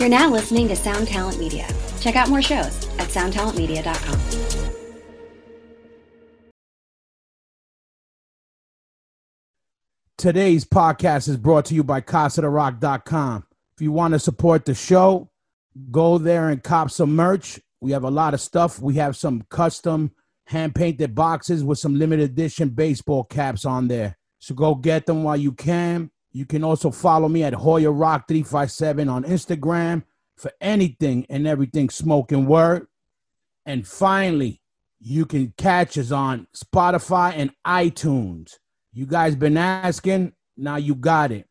You're now listening to Sound Talent Media. Check out more shows at soundtalentmedia.com. Today's podcast is brought to you by CasaDeRock.com. If you want to support the show, go there and cop some merch. We have a lot of stuff. We have some custom hand painted boxes with some limited edition baseball caps on there. So go get them while you can. You can also follow me at Hoya Rock 357 on Instagram for anything and everything smoking word. And finally, you can catch us on Spotify and iTunes. You guys been asking, now you got it.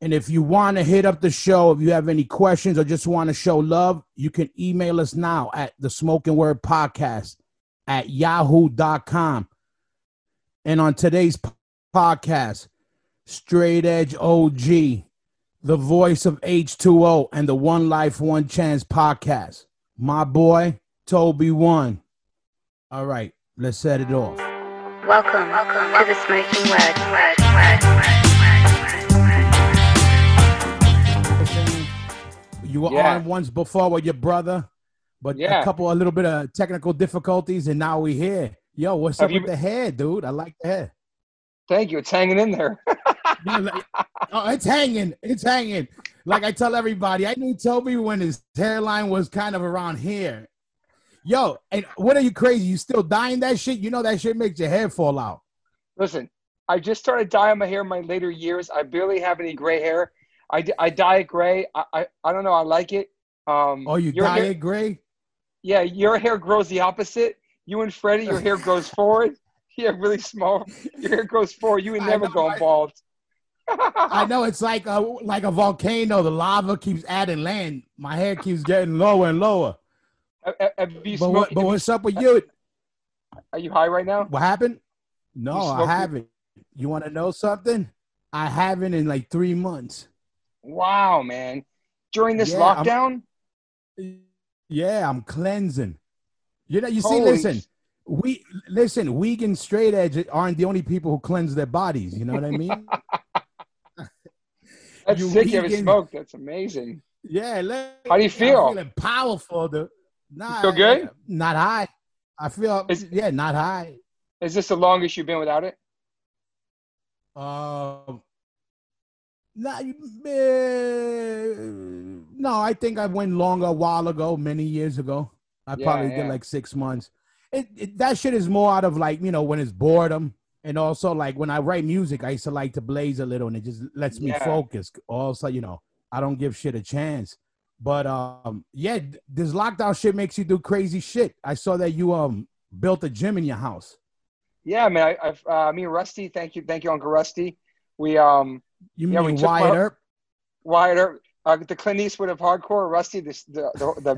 And if you want to hit up the show, if you have any questions or just want to show love, you can email us now at the Smoking Word Podcast at yahoo.com. And on today's podcast, Straight Edge OG, the voice of H2O and the One Life, One Chance podcast. My boy, Toby One. All right, let's set it off. Welcome, welcome to the Smoking Word. You were Yeah. on once before with your brother, but Yeah. a couple, a little bit of technical difficulties, and now we here. Yo, what's Have up you with the hair, dude? I like the hair. Thank you. It's hanging in there. Yeah, like- oh, it's hanging. It's hanging. Like I tell everybody, I knew Toby when his hairline was kind of around here. Yo, and what are you crazy? You still dyeing that shit? You know that shit makes your hair fall out. Listen, I just started dyeing my hair in my later years. I barely have any gray hair. I, I dye it gray. I, I, I don't know. I like it. Um, Oh, you dye hair, it gray? Yeah, your hair grows the opposite. You and Freddie, your hair grows forward. Have really small. Your hair grows forward. You would never know, go bald. I know it's like a like a volcano. The lava keeps adding land. My hair keeps getting lower and lower. Have- you But, what, but what's up with you? Are you high right now? What happened? No, I haven't. You want to know something? I haven't in like three months. Wow, man. During this Yeah, I'm- lockdown? Yeah, I'm cleansing. You know, you see, listen, we listen, vegan straight edge aren't the only people who cleanse their bodies. You know what I mean? That's you sick. You haven't smoked. That's amazing. yeah. let- How do you I'm feel? feeling powerful, dude. Nah, feel good? Not high. I feel Is- yeah, not high. Is this the longest you've been without it? Um, you- eh, no, I think I went longer a while ago, many years ago. I Yeah, probably yeah. did like six months. It, it that shit is more out of like you know when it's boredom, and also like when I write music, I used to like to blaze a little, and it just lets me Yeah. focus. Also, you know, I don't give shit a chance. But um, yeah, this lockdown shit makes you do crazy shit. I saw that you um built a gym in your house. Yeah, man. I, I've uh, me and Rusty. Thank you, thank you, Uncle Rusty. We um You Yeah, we mean took Wyatt part- Earp? wired up uh, the Clint Eastwood of hardcore. Rusty, this the the the,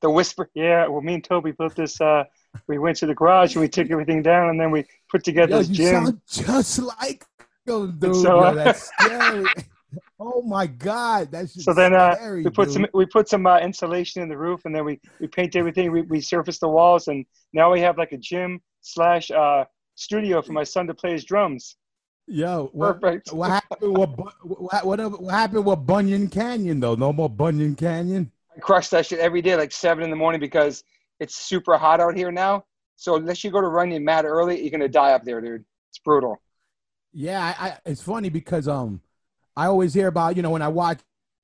the whisper. Yeah, well, me and Toby built this. Uh, we went to the garage and we took everything down, and then we put together Yo, this you gym. sound just like him, dude. so, Yo, that's scary. oh my god, that's so then uh, scary, we put dude. some we put some uh, insulation in the roof, and then we we painted everything. We we surfaced the walls, and now we have like a gym slash uh, studio for my son to play his drums. Yo, what, Perfect. what happened with what, what what happened with Runyon Canyon though? No more Runyon Canyon. I crush that shit every day, like seven in the morning, because it's super hot out here now. So unless you go to running mad early, you're gonna die up there, dude. It's brutal. Yeah, I, I it's funny because um I always hear about you know when I watch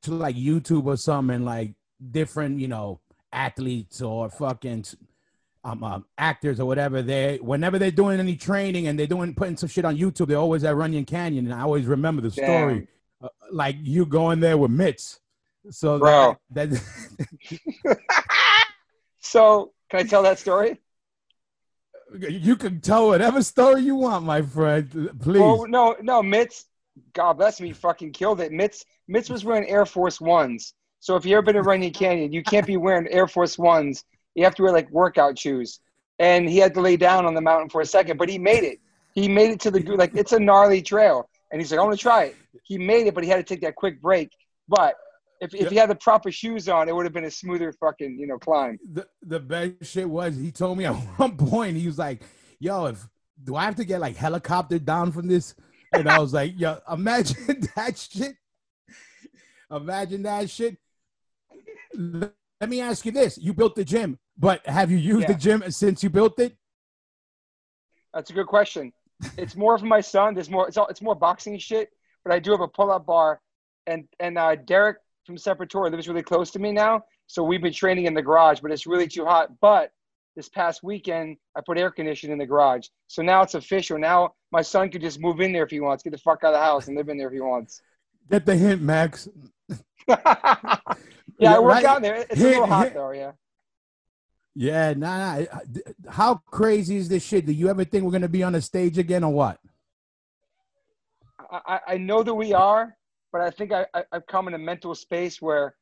like YouTube or something and like different you know athletes or fucking um, um actors or whatever they whenever they're doing any training and they're doing putting some shit on YouTube they're always at Runyon Canyon and I always remember the story uh, like you going there with mitts so Bro. that, that so can I tell that story? you can tell whatever story you want my friend please Well, no, no, Mitz. God bless me, fucking killed it. Mitz, Mitz was wearing Air Force Ones. So if you ever been to Runyon Canyon, you can't be wearing Air Force Ones. You have to wear like workout shoes. And he had to lay down on the mountain for a second, but he made it. He made it to the like it's a gnarly trail, and he's like, I want to try it. He made it, but he had to take that quick break. But if, if he had the proper shoes on, it would have been a smoother fucking you know climb. the, the best shit was he told me at one point he was like yo if do i have to get like helicopter down from this and i was like yo imagine that shit imagine that shit let me ask you this: You built the gym, but have you used Yeah. the gym since you built it? That's a good question. It's more for my son. There's more. It's all, it's more boxing shit. But I do have a pull-up bar, and and uh, Derek from Separator lives really close to me now. So we've been training in the garage, but it's really too hot. But this past weekend, I put air conditioning in the garage. So now it's official. Now my son could just move in there if he wants. Get the fuck out of the house and live in there if he wants. Get the hint, Max. yeah, I work Right. out there. It's a little hot hit- though. Yeah. Yeah, nah, nah. How crazy is this shit? Do you ever think we're gonna be on the stage again or what? I- I know that we are, but I think I, I, I've come in a mental space where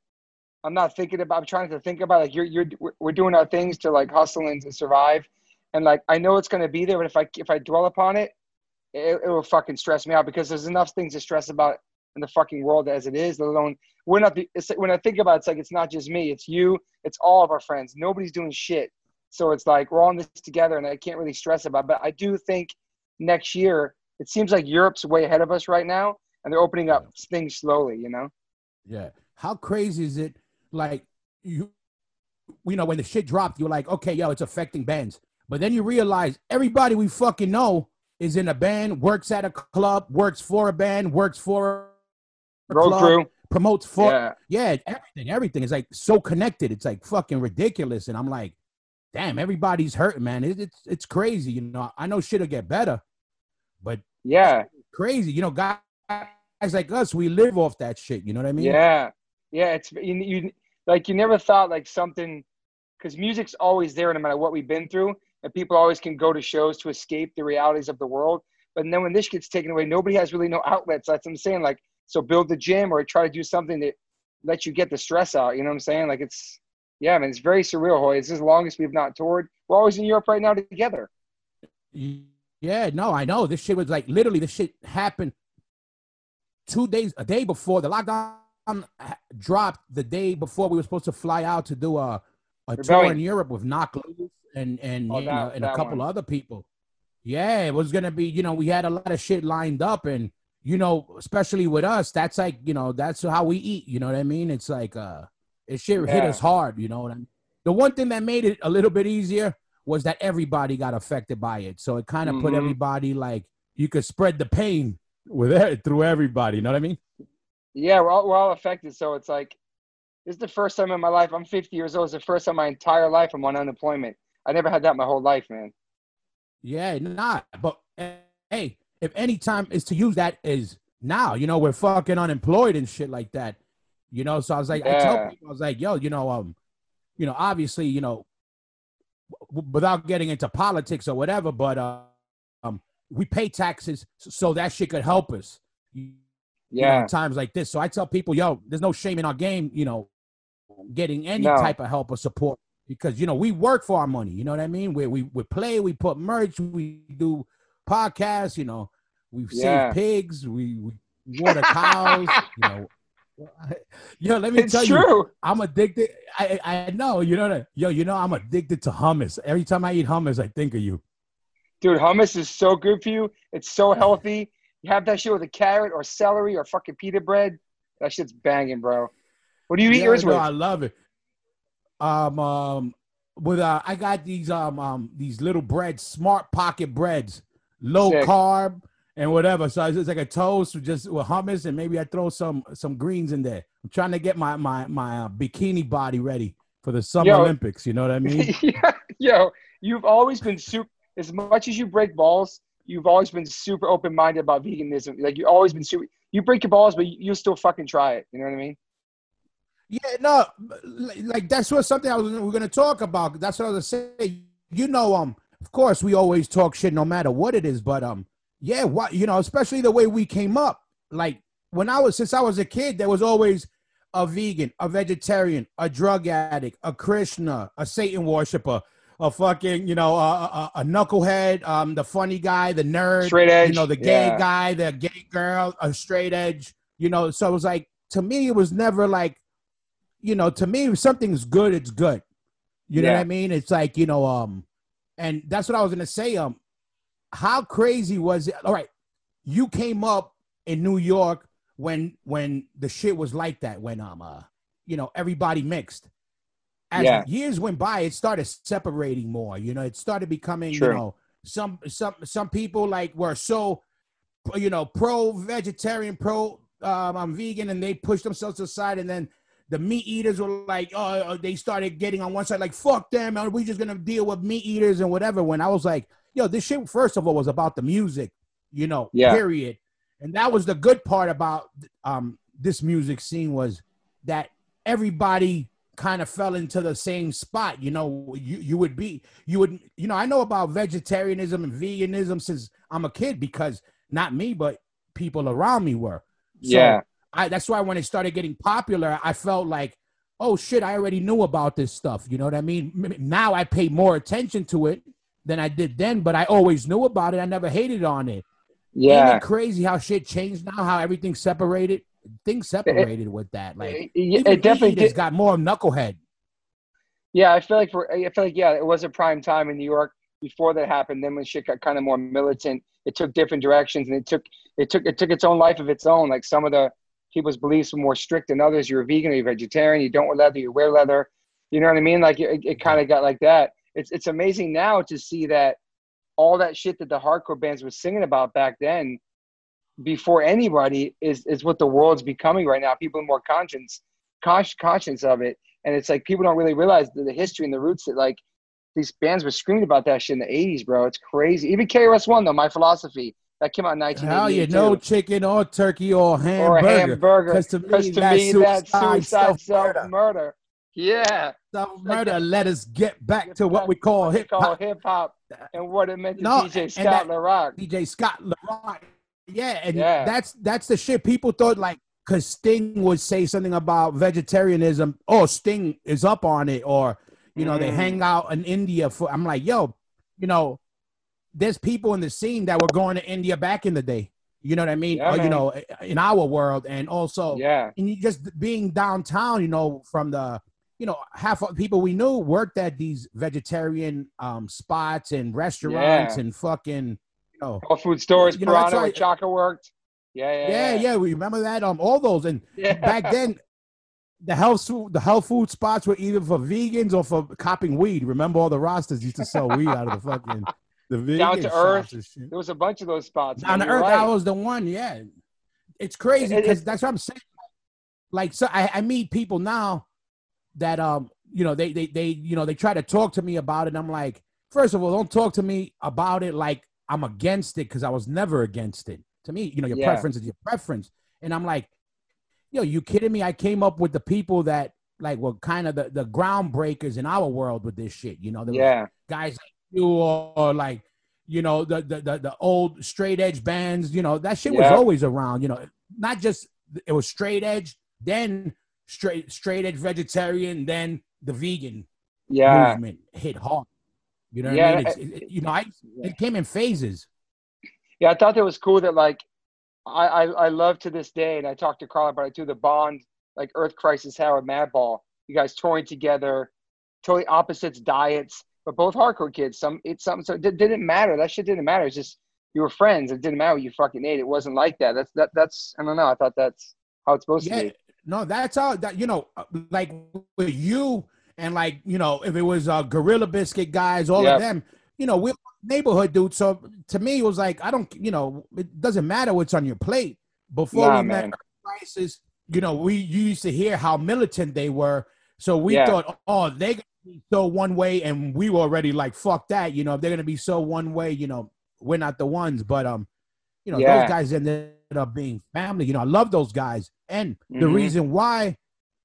I'm not thinking about. I'm trying to think about like you're you're we're- doing our things to like hustle and survive, and like I know it's gonna be there, but if I if I dwell upon it, it, it will fucking stress me out because there's enough things to stress about in the fucking world as it is. Let alone we're not the. When I think about it, it's like it's not just me, it's you, it's all of our friends. Nobody's doing shit, so it's like we're all in this together, and I can't really stress about. It. But I do think next year it seems like Europe's way ahead of us right now, and they're opening up things slowly. You know? Yeah. How crazy is it? Like you, you know, when the shit dropped, you're like, okay, yo, it's affecting bands. But then you realize everybody we fucking know is in a band, works at a club, works for a band, works for a Road club, crew. promotes for Yeah. yeah, everything, everything is like so connected. It's like fucking ridiculous. And I'm like, damn, everybody's hurting, man. It, it's it's crazy. You know, I know shit'll get better, but Yeah. crazy. You know, guys like us, we live off that shit. You know what I mean? Yeah. Yeah. It's you, you like you never thought like something because music's always there no matter what we've been through, and people always can go to shows to escape the realities of the world. But then when this gets taken away, nobody has really no outlets. That's what I'm saying. Like, so build the gym or try to do something that lets you get the stress out. You know what I'm saying? Like, it's yeah, I man. It's very surreal, Hoy. It's as long as we've not toured. We're always in Europe right now together. Yeah, no, I know. This shit was like literally this shit happened two days, a day before the lockdown dropped. The day before we were supposed to fly out to do a a tour in Europe with Knocked Loose and and Oh, know, that- and a couple one. other people. Yeah, it was gonna be. You know, we had a lot of shit lined up, and you know, especially with us, that's like you know, that's how we eat. You know what I mean? It's like uh, it shit hit us hard. You know what I mean? The one thing that made it a little bit easier was that everybody got affected by it. So it kind of put Mhm. everybody like you could spread the pain with it through everybody. You know what I mean? Yeah, we're all, we're all affected. So it's like, this is the first time in my life. I'm 50 years old. It's the first time in my entire life I'm on unemployment. I never had that my whole life, man. Yeah, not. But hey, if any time is to use that is now. You know, we're fucking unemployed and shit like that. You know, so I was like, I tell people, I was like, yo, you know, um, you know, obviously, you know, w- without getting into politics or whatever, but uh, um, we pay taxes so- that shit could help us. You know, Yeah. times like this. So I tell people, yo, there's no shame in our game, you know, getting any No. type of help or support because you know we work for our money. You know what I mean? We we we play, we put merch, we do podcasts. You know, we Yeah. save pigs, we, we water cows. you know, yo, let me It's tell you. I'm addicted. I I know, you know that. Yo, you know I'm addicted to hummus. Every time I eat hummus, I think of you. Dude, hummus is so good for you. It's so healthy. You have that shit with a carrot or celery or fucking pita bread. That shit's banging, bro. What do you eat Yeah, yours no, with? I love it. Um, um, with uh, I got these um um these little breads, smart pocket breads, low Sick. carb and whatever. So it's like a toast with just with hummus and maybe I throw some some greens in there. I'm trying to get my my my uh, bikini body ready for the Summer Yo. Olympics. You know what I mean? Yeah, Yo, you've always been super. As much as you break balls, you've always been super open minded about veganism. Like you've always been super. You break your balls, but you, you still fucking try it. You know what I mean? Yeah, no, like, that's what something I was we're gonna talk about. That's what I was gonna say. You know, um, of course we always talk shit no matter what it is, but um, yeah, what you know, especially the way we came up. Like when I was since I was a kid, there was always a vegan, a vegetarian, a drug addict, a Krishna, a Satan worshiper, a fucking you know, a, a, a knucklehead, um, the funny guy, the nerd, Straight edge. you know, the gay yeah. guy, the gay girl, a straight edge, you know. So it was like to me, it was never like, you know, to me, if something's good, it's good. You know what I mean? It's like you know, um, and that's what I was gonna say. Um, how crazy was it? All right, you came up in New York when when the shit was like that. When um, uh, you know, everybody mixed. As Yeah. years went by, it started separating more. You know, it started becoming, True. you know, some some some people like were so, you know, pro vegetarian, pro um, I'm vegan, and they pushed themselves aside, and then the meat eaters were like, oh, they started getting on one side, like, fuck them, man, we just gonna deal with meat eaters and whatever. When I was like, yo, this shit, first of all, was about the music, you know, Yeah. period. And that was the good part about um this music scene was that everybody kind of fell into the same spot. You know, you, you would be, you would, you know, I know about vegetarianism and veganism since I'm a kid because not me, but people around me were. So Yeah. I, that's why when it started getting popular, I felt like, oh shit, I already knew about this stuff. You know what I mean? Now I pay more attention to it than I did then, but I always knew about it. I never hated on it. Yeah. it crazy how shit changed now? How everything's separated? Things separated with that. Like It, it definitely did. got more knucklehead. Yeah, I feel like for I feel like yeah, it was a prime time in New York before that happened. Then when shit got kind of more militant, it took different directions and it took it took it took its own life of its own. Like some of the people's beliefs were more strict than others. You're a vegan, or you're vegetarian, you don't wear leather, you wear leather. You know what I mean? Like it, it kind of got like that. It's it's amazing now to see that all that shit that the hardcore bands were singing about back then, before anybody, is is what the world's becoming right now. People are more conscious conscious conscious of it, and it's like people don't really realize the, the history and the roots that like these bands were screaming about that shit in the '80s, bro. It's crazy. Even KRS One though, my philosophy that came out in Hell yeah, 1982. no chicken or turkey or or hamburger. hamburger. Because to me, to that's me, suicide, suicide, self murder. Yeah, Self murder. Let us get back to what we call hip call hop. hip hop and what it meant to No, DJ Scott LaRock. DJ Scott LaRock. Yeah, and Yeah. that's that's the shit people thought like because Sting would say something about vegetarianism. Oh, Sting is up on it, or you know they Mm. hang out in India for. I'm like, yo, you know, there's people in the scene that were going to India back in the day. You know what I mean? Yeah, Or, you know, in our world, and also Yeah, and you just being downtown, you know, from the, you know, half of people we knew worked at these vegetarian um spots and restaurants Yeah. and fucking, know, all food stores, You know, Piranha, where Chaka worked. Yeah, yeah, yeah, yeah. yeah, we remember that. Um, all those and yeah. back then, the health food, the health food spots were either for vegans or for copping weed. Remember all the rosters used to sell weed out of the fucking the vegan Down to earth. There was a bunch of those spots. On the earth, right. that was the one. Yeah, it's crazy It- it- because that's what I'm saying. Like, so I, I meet people now that um, you know, they they they you know they try to talk to me about it. And I'm like, first of all, don't talk to me about it like I'm against it because I was never against it. To me, you know, your Yeah. preference is your preference, and I'm like, yo, you kidding me? I came up with the people that like were kind of the the groundbreakers in our world with this shit. You know, there Yeah, guys like you or, or like you know the, the the the old straight edge bands you know that shit was always around you know not just it was straight edge then straight straight edge vegetarian then the vegan yeah. movement hit hard you know what Yeah, i mean it's, it, it- you know i it came in phases Yeah, I thought that was cool that like I, I I love to this day, and I talked to Carl about it too. The bond, like Earth Crisis, Howard Madball, you guys touring together, totally opposites diets, but both hardcore kids. Some it's something so it di- didn't matter. That shit didn't matter. It's just you were friends. It didn't matter what you fucking ate. It wasn't like that. That's that that's I don't know. I thought that's how it's supposed yeah to be. no that's how that you know like with you and like you know if it was uh gorilla biscuit guys all Yep. of them you know we're neighborhood dudes so to me it was like i don't you know it doesn't matter what's on your plate before Nah, we met man. crisis you know we you used to hear how militant they were so we Yeah. thought oh they're gonna be so one way and we were already like fuck that you know if they're gonna be so one way you know we're not the ones but um you know Yeah. those guys ended up being family you know i love those guys and the Mhm. reason why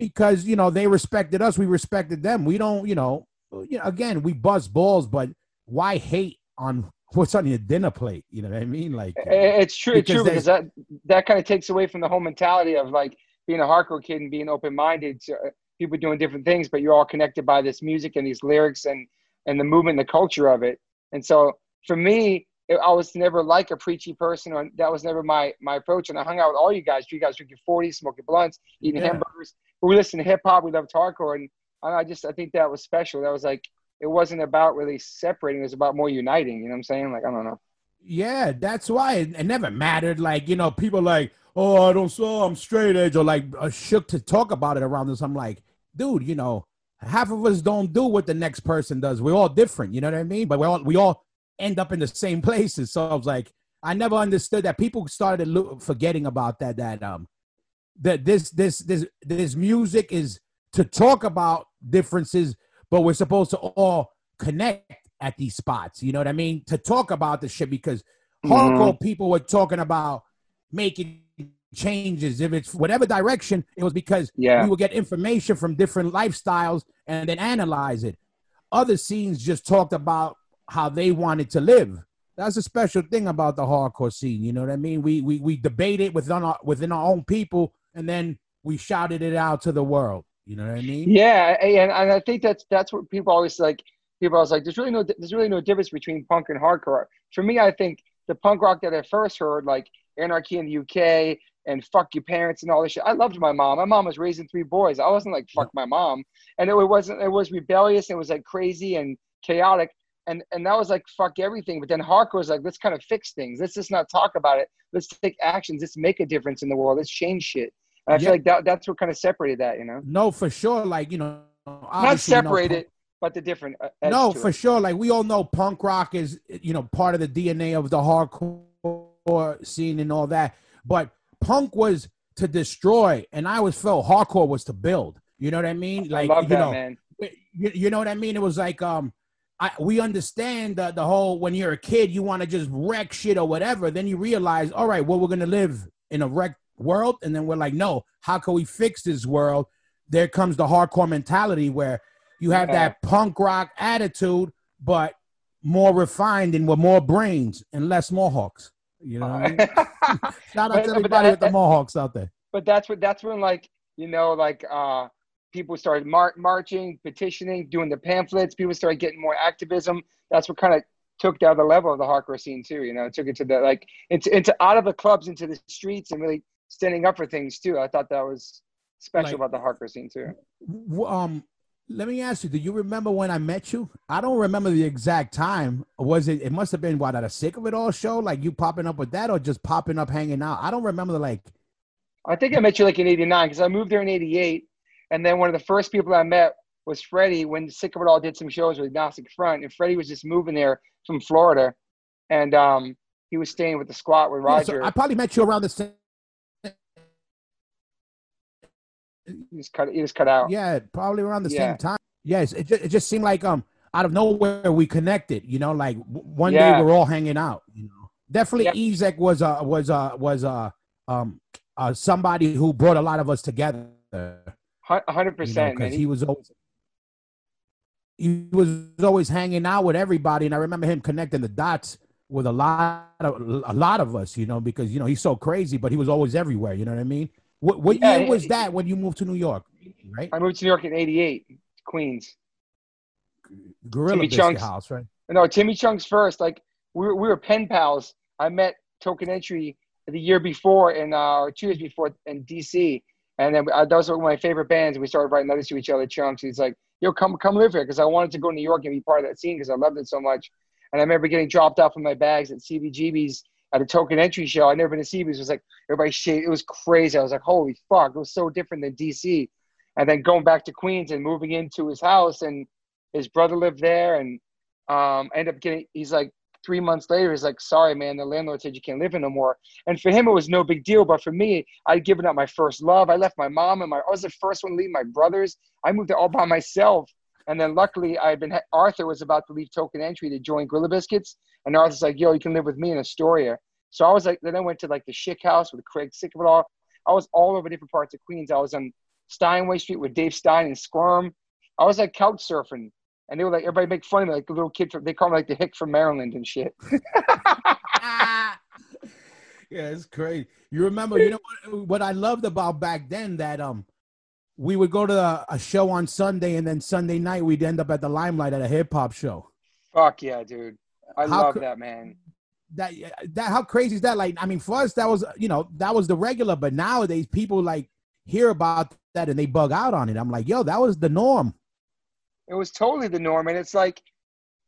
because you know they respected us we respected them we don't you know you know again we buzz balls but why hate on what's on your dinner plate you know what i mean like It's true. It's true because that that kind of takes away from the whole mentality of like being a hardcore kid and being open minded to uh, people doing different things, but you're all connected by this music and these lyrics and and the movement, and the culture of it. And so for me, it, I was never like a preachy person, or that was never my my approach. And I hung out with all you guys. You guys drinking 40s, smoking blunts, eating Yeah. hamburgers. We listened to hip hop. We loved hardcore, and I, just I think that was special. That was like it wasn't about really separating. It was about more uniting. You know what I'm saying? Like I don't know. yeah that's why it, it never mattered like you know people like oh, I don't saw I'm straight edge or like uh, shook to talk about it around us. I'm like, dude, you know, half of us don't do what the next person does. We're all different, you know what I mean? But we all we all end up in the same places. So I was like, I never understood that. People started forgetting about that. That um, that this this this this music is to talk about differences, but we're supposed to all connect at these spots. You know what I mean? To talk about the shit because Mm-hmm. hardcore people were talking about making changes. If it's whatever direction, it was because Yeah. we would get information from different lifestyles and then analyze it. Other scenes just talked about how they wanted to live. That's a special thing about the hardcore scene. You know what I mean? We we we debate it within our within our own people, and then we shouted it out to the world. You know what I mean? Yeah, and, and I think that's that's what people always like. People always like, there's really no there's really no difference between punk and hardcore. For me, I think the punk rock that I first heard, like Anarchy in the UK and Fuck Your Parents and all this shit. I loved my mom. My mom was raising three boys. I wasn't like fuck my mom, and it wasn't. It was rebellious. And it was like crazy and chaotic. And and that was like fuck everything. But then hardcore was like, let's kind of fix things. Let's just not talk about it. Let's take actions. Let's make a difference in the world. Let's change shit. I Yeah. feel like that that's what kind of separated that. You know, No, for sure. Like you know, not obviously, you know, separated, but the different. uh, no, for it. sure. Like we all know, punk rock is you know part of the DNA of the hardcore scene and all that. But punk was to destroy, and I always felt hardcore was to build. You know what I mean? Like I love you that, know, man. you, you know what I mean? It was like um, I we understand the the whole when you're a kid, you want to just wreck shit or whatever. Then you realize, all right, well, we're gonna live in a wrecked world, and then we're like, no, how can we fix this world? There comes the hardcore mentality where you have Yeah. that punk rock attitude, but more refined and with more brains and less mohawks. You know, I mean? shout out to everybody that- with the mohawks out there. but that's what that's when like you know like uh people started mar- marching petitioning doing the pamphlets people started getting more activism that's what kind of took down the level of the hardcore scene too you know it took it to the like into, into out of the clubs into the streets and really standing up for things too i thought that was special Like- about the hardcore scene too Um, let me ask you: Do you remember when I met you? I don't remember the exact time. Was it? It must have been what at a sick of it all show, like you popping up with that, or just popping up hanging out. I don't remember the like. i think i met you like in 89 because i moved there in 88 and then one of the first people i met was freddie when sick of it all did some shows with agnostic front and freddie was just moving there from florida and um he was staying with the squat with Yeah, so roger I probably met you around the same. He just cut. He just cut out. Yeah, probably around the Yeah. same time. Yes, it just, it just seemed like um out of nowhere we connected. You know, like one Yeah. day we're all hanging out. You know, definitely Yep. Ezek was uh was uh was uh um uh somebody who brought a lot of us together. Hundred percent, because he was always he was always hanging out with everybody, and I remember him connecting the dots with a lot of a lot of us, you know, because you know he's so crazy, but he was always everywhere. You know what I mean? What what Yeah, year was that when you moved to New York? Right, I moved to New York in '88, Queens. Gorilla Timmy Chunks. House, right? No, Timmy Chunks first. Like we were, we were pen pals. I met Token Entry the year before, in uh, or two years before in DC, and then uh, those were my favorite bands. And we started writing letters to each other. Chunks. He's like, "Yo, come come live here," because I wanted to go to New York and be part of that scene because I loved it so much. And I remember getting dropped off in my bags at CBGB's at a Token Entry show. I'd never been to CB's. It was like everybody shaved. It was crazy. I was like, "Holy fuck!" It was so different than DC. And then going back to Queens and moving into his house, and his brother lived there, and um, I ended up getting. He's like three months later. He's like, "Sorry, man, the landlord said you can't live here no more." And for him, it was no big deal, but for me, I'd given up my first love. I left my mom and my. I was the first one to leave my brothers. I moved there all by myself. And then luckily, I had been. Arthur was about to leave Token Entry to join Gorilla Biscuits, and Arthur's like, "Yo, you can live with me in Astoria." So I was like, then I went to like the Schick House with Craig Sick of it all. I was all over different parts of Queens. I was on Steinway Street with Dave Stein and Squirm. I was like couch surfing, and they were like, everybody make fun of me, like a little kid. From, they call me like the hick from Maryland and shit. yeah, it's crazy. You remember, you know what, what I loved about back then that um we would go to a, a show on Sunday and then Sunday night we'd end up at the limelight at a hip hop show. Fuck yeah, dude. I How love cr- that man. That that how crazy is that? Like, I mean, for us that was you know that was the regular, but nowadays people like hear about that and they bug out on it. I'm like, yo, that was the norm. It was totally the norm, and it's like,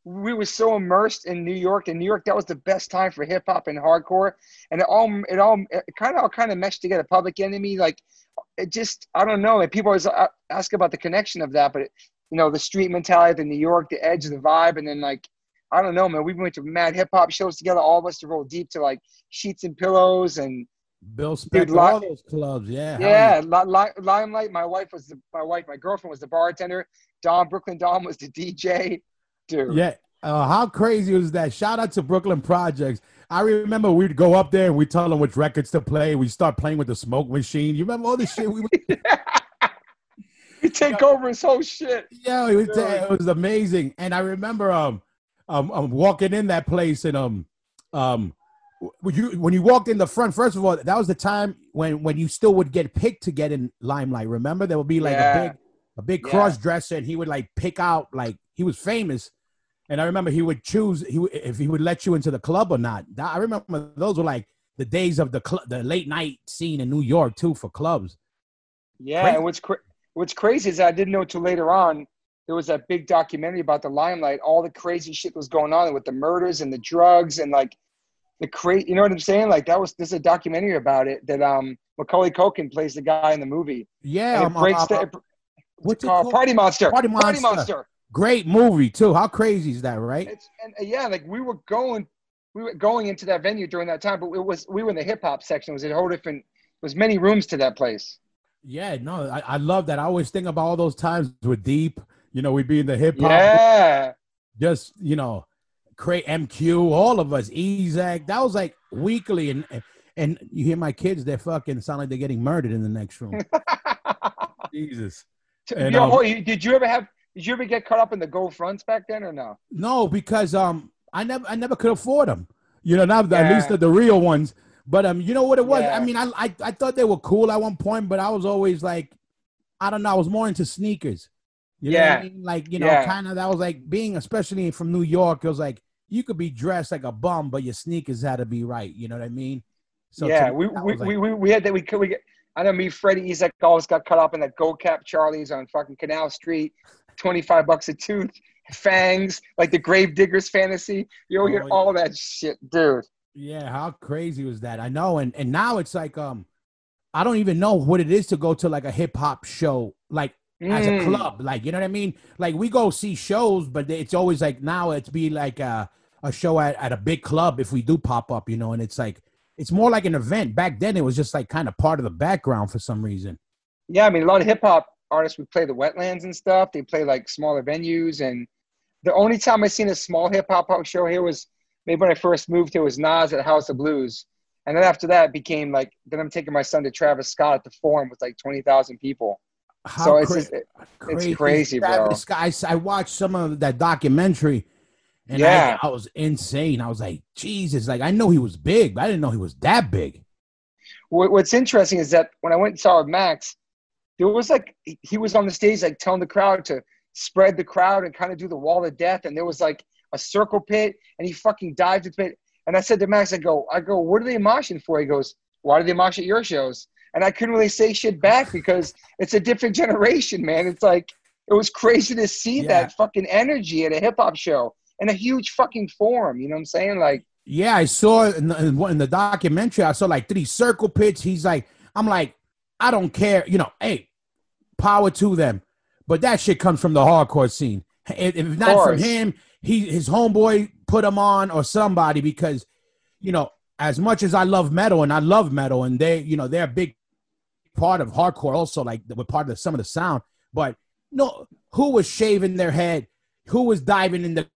we were so immersed in New York. In New York, that was the best time for hip hop and hardcore, and it all it all it kind of all kind of meshed together. Public Enemy, like it just I don't know. Like people always ask about the connection of that, but it, you know the street mentality, the New York, the edge, the vibe, and then like I don't know, man. We went to mad hip hop shows together. All of us to roll deep to like sheets and pillows and Bill Spector, Dude, all those clubs. Yeah. yeah, li- li- Limelight. My wife was the my wife. My girlfriend was the bartender. Dom Brooklyn Dom was the DJ. Dude. Yeah. Uh, how crazy was that? Shout out to Brooklyn Projects. I remember we'd go up there and we'd tell them which records to play. We'd start playing with the smoke machine. You remember all this shit? We would, you take over his whole shit. yeah, it was, it was amazing. And I remember um, um, um walking in that place and um um when you when you walked in the front. First of all, that was the time when when you still would get picked to get in limelight. Remember, there would be like Yeah. a big a big Yeah. cross dresser, and he would like pick out like he was famous. And I remember he would choose he if he would let you into the club or not. I remember those were like the days of the cl- the late night scene in New York too for clubs. Yeah, Crazy. and what's cra- what's crazy is I didn't know till later on there was that big documentary about the limelight. All the crazy shit was going on with the murders and the drugs and like the crazy. You know what I'm saying? Like that was there's a documentary about it that um Macaulay Culkin plays the guy in the movie. Yeah, it um, breaks uh, the, uh, it- what's it called? Party Monster. Party Party Monster. Monster. Great movie too. How crazy is that, right? It's and yeah, like we were going, we were going into that venue during that time, but it was we were in the hip hop section. It was a whole different. There was many rooms to that place. Yeah, no, I, I love that. I always think about all those times with Deep. You know, we'd be in the hip hop, Yeah, just you know, create MQ, all of us, Ezak. That was like weekly, and and you hear my kids, they're fucking sound like they're getting murdered in the next room. Jesus. And, Yo, um, oh, did you ever have? Did you ever get caught up in the gold fronts back then, or no? No, because um, I never, I never could afford them. You know, now at least the, the real ones. But um, you know what it was? Yeah. I mean, I, I I thought they were cool at one point, but I was always like, I don't know, I was more into sneakers. You know what I Yeah. mean? Like, you know, Yeah. kind of that was like being, especially from New York, it was like you could be dressed like a bum, but your sneakers had to be right. You know what I mean? to yeah, me, we, we, like- we, we, we had that. We could we get. I know me, Freddie Isaac always got caught up in that gold cap Charlie's on fucking Canal Street, twenty five bucks a tooth, fangs, like the grave diggers fantasy. You hear Oh, all that shit, dude. Yeah, how crazy was that? I know, and and now it's like um, I don't even know what it is to go to like a hip hop show, like as a Mm. club, like you know what I mean. Like we go see shows, but it's always like now it's be like a a show at, at a big club if we do pop up, you know, and it's like it's more like an event. Back then, it was just like kind of part of the background for some reason. Yeah, I mean, a lot of hip hop artists would play the wetlands and stuff. They play like smaller venues. And the only time I seen a small hip hop show here was maybe when I first moved here was Nas at House of Blues. And then after that, it became like, then I'm taking my son to Travis Scott at the Forum with like 20,000 people. How so it's, cra- just, it- crazy, crazy, bro. Travis Scott, I I watched some of that documentary, and Yeah. I, I was insane. I was like, Jesus, like I know he was big, but I didn't know he was that big. what's interesting is that when I went and saw Max, there was like, he was on the stage, like telling the crowd to spread the crowd and kind of do the wall of death. And there was like a circle pit and he fucking dived into it. And I said to Max, I go, I go, what are they moshing for? He goes, why do they mosh at your shows? And I couldn't really say shit back because it's a different generation, man. It's like, it was crazy to see Yeah. that fucking energy at a hip hop show in a huge fucking forum. You know what I'm saying? Like, Yeah, I saw in the, in the documentary. I saw like three circle pits. He's like, I'm like, I don't care. You know, hey, power to them. But that shit comes from the hardcore scene. If, if not from him, he his homeboy put him on or somebody because, you know, as much as I love metal and I love metal and they, you know, they're a big part of hardcore also. Like we're part of the, some of the sound. But no, who was shaving their head? Who was diving in the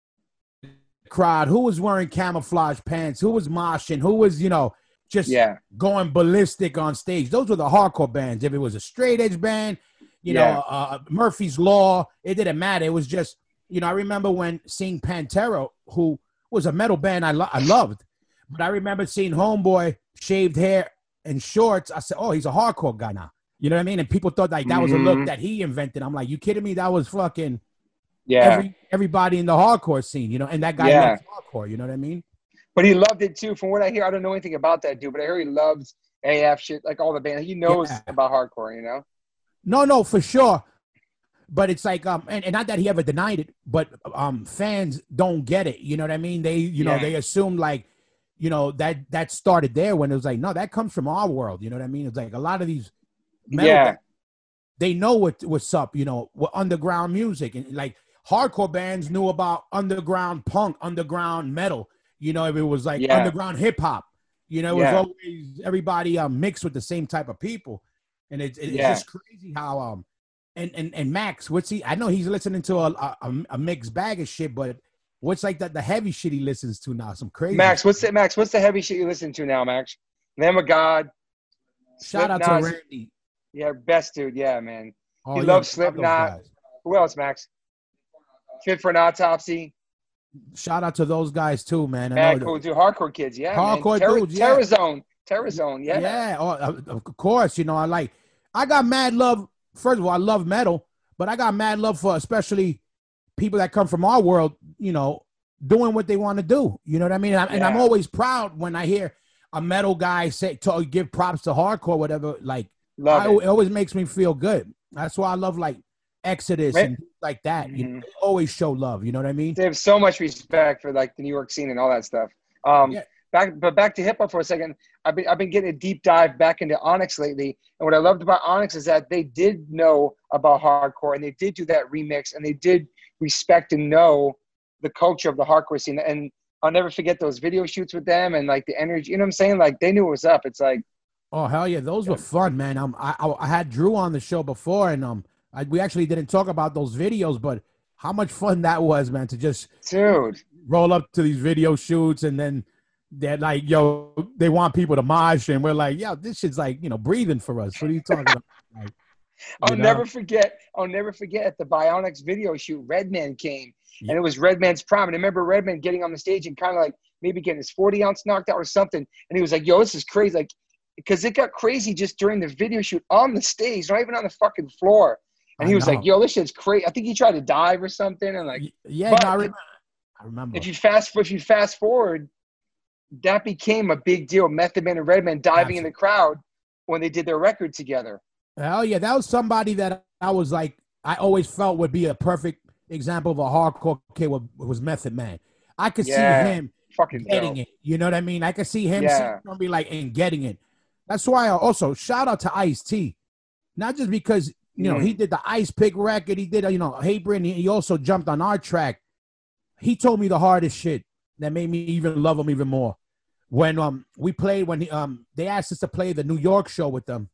crowd? Who was wearing camouflage pants? Who was moshing? Who was, you know, just yeah, going ballistic on stage? Those were the hardcore bands. If it was a straight edge band, you Yeah. know, uh, Murphy's Law, it didn't matter. It was just, you know, I remember when seeing Pantera, who was a metal band I, lo- I loved, but I remember seeing Homeboy shaved hair and shorts. I said, oh, he's a hardcore guy now. You know what I mean? And people thought like that was a look Mhm. that he invented. I'm like, you kidding me? That was fucking yeah. every everybody in the hardcore scene, you know, and that guy Yeah. loves hardcore, you know what I mean? But he loved it too. From what I hear, I don't know anything about that dude, but I hear he loves AF shit, like all the band. He knows Yeah. about hardcore, you know. No, no, for sure. but it's like um and, and not that he ever denied it, but um fans don't get it. You know what I mean? They you know Yeah. they assume like you know that that started there when it was like no that comes from our world. You know what I mean? It's like a lot of these metal Yeah. they know what what's up. You know what underground music and like hardcore bands knew about underground punk, underground metal. You know if it was like Yeah. underground hip hop. You know it Yeah. was always everybody um, mixed with the same type of people, and it's it's Yeah. just crazy how um and and and Max, what's he? I know he's listening to a a, a mixed bag of shit, but what's like the, the heavy shit he listens to now? Some crazy. Max, what's the Max? What's the heavy shit you listen to now, Max? Lamb of God. Shout out to Slipknot. Randy. Yeah, best dude. Yeah, man. Oh, He yeah, loves Slipknot. Who else, Max? Fit for an autopsy. Shout out to those guys too, man. Mad cool dude. Hardcore kids. Yeah. Hardcore. Terror, dudes, yeah. Terror Zone. Terror Zone. Yeah. yeah, oh, of course. You know, I like. I got mad love. First of all, I love metal, but I got mad love for especially people that come from our world. You know, doing what they want to do. You know what I mean? And, I, and I'm always proud when I hear a metal guy say to give props to hardcore, whatever. Like. I, it. it always makes me feel good. That's why I love like Exodus Right. and like that. You Mhm. know, they always show love. You know what I mean? They have so much respect for like the New York scene and all that stuff. Um, Yeah. back, but back to hip hop for a second. I've been I've been getting a deep dive back into Onyx lately, and what I loved about Onyx is that they did know about hardcore, and they did do that remix, and they did respect and know the culture of the hardcore scene. And I'll never forget those video shoots with them and like the energy. You know what I'm saying? Like they knew it was up. It's like Oh hell yeah, those were fun, man. Um, I I, I had Drew on the show before, and um, I, we actually didn't talk about those videos, but how much fun that was, man, to just dude. roll up to these video shoots and then they're like, yo, they want people to mosh, and we're like, yo, this shit's like, you know, breathing for us. What are you talking about? Like, I'll you know? never forget. I'll never forget at the Bionyx video shoot, Redman came, Yeah. and it was Redman's prom. And I remember Redman getting on the stage and kind of like maybe getting his 40 ounce knocked out or something. And he was like, "Yo, this is crazy!" Like, because it got crazy just during the video shoot on the stage, not even on the fucking floor. And he was like, "Yo, this shit's crazy." I think he tried to dive or something. And like, yeah, no, I remember. I remember. if you fast if you fast forward, that became a big deal. Method Man and Redman diving in the crowd when they did their record together. Hell yeah, that was somebody that I was like, I always felt would be a perfect example of a hardcore kid was, was Method Man. I could Yeah. see him Fucking getting dope. it. You know what I mean? I could see him Yeah. be like and getting it. That's why I also shout out to Ice T, not just because you know he did the Ice Pick record, he did you know Hey Bryn, he also jumped on our track. He told me the hardest shit that made me even love him even more. When um we played when he, um they asked us to play the New York show with them,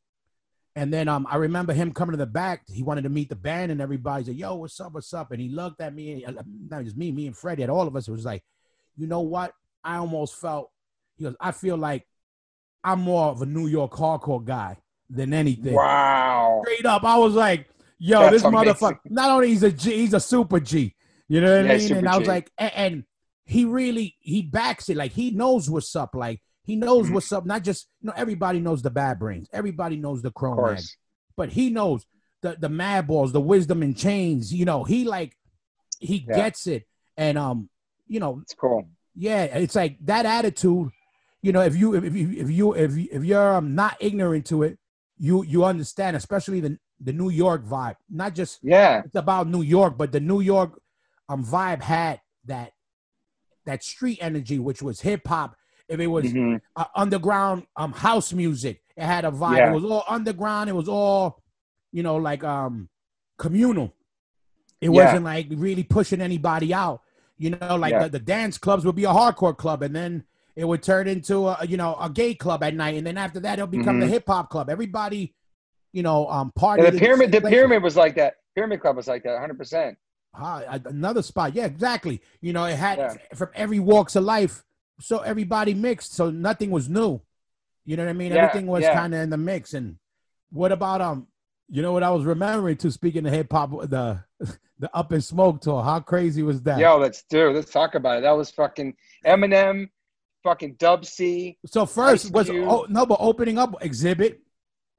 and then um I remember him coming to the back. He wanted to meet the band and everybody said, "Yo, what's up? What's up?" And he looked at me, uh, not just me, me and Freddie, at all of us. It was like, you know what? I almost felt. He goes, I feel like I'm more of a New York hardcore guy than anything. Wow. Straight up, I was like, yo, That's this amazing. motherfucker. Not only he's a G, he's a super G. You know what Yeah, I mean? And I was G. like, and, and he really he backs it. Like he knows what's up. Like he knows Mhm. what's up. Not just you know, everybody knows the bad brains. Everybody knows the chrome But he knows the the mad balls, the wisdom in chains. You know, he like he Yeah. gets it. And um, you know, It's cool. yeah, it's like that attitude. You know, if you if you if you if you, if you're um, not ignorant to it, you you understand, especially the the New York vibe. Not just Yeah. it's about New York, but the New York um vibe had that that street energy, which was hip hop. If it was Mhm. uh, underground um house music, it had a vibe. Yeah. It was all underground. It was all you know like um communal. It Yeah. wasn't like really pushing anybody out. You know, like Yeah. the, the dance clubs would be a hardcore club, and then it would turn into a you know a gay club at night, and then after that it'll become the Mhm. hip hop club. Everybody, you know, um, party. The pyramid. The pyramid was like that. Pyramid Club was like that. 100. percent Ah, another spot. Yeah, exactly. You know, it had Yeah. from every walks of life, so everybody mixed, so nothing was new. You know what I mean? Yeah, Everything was yeah. kind of in the mix. And what about um? You know what I was remembering to Speaking of hip hop, the the Up in Smoke tour. How crazy was that? Yo, let's do. Let's talk about it. That was fucking Eminem, fucking Dub C, So first Ice was Cube. oh, no, but opening up Xzibit.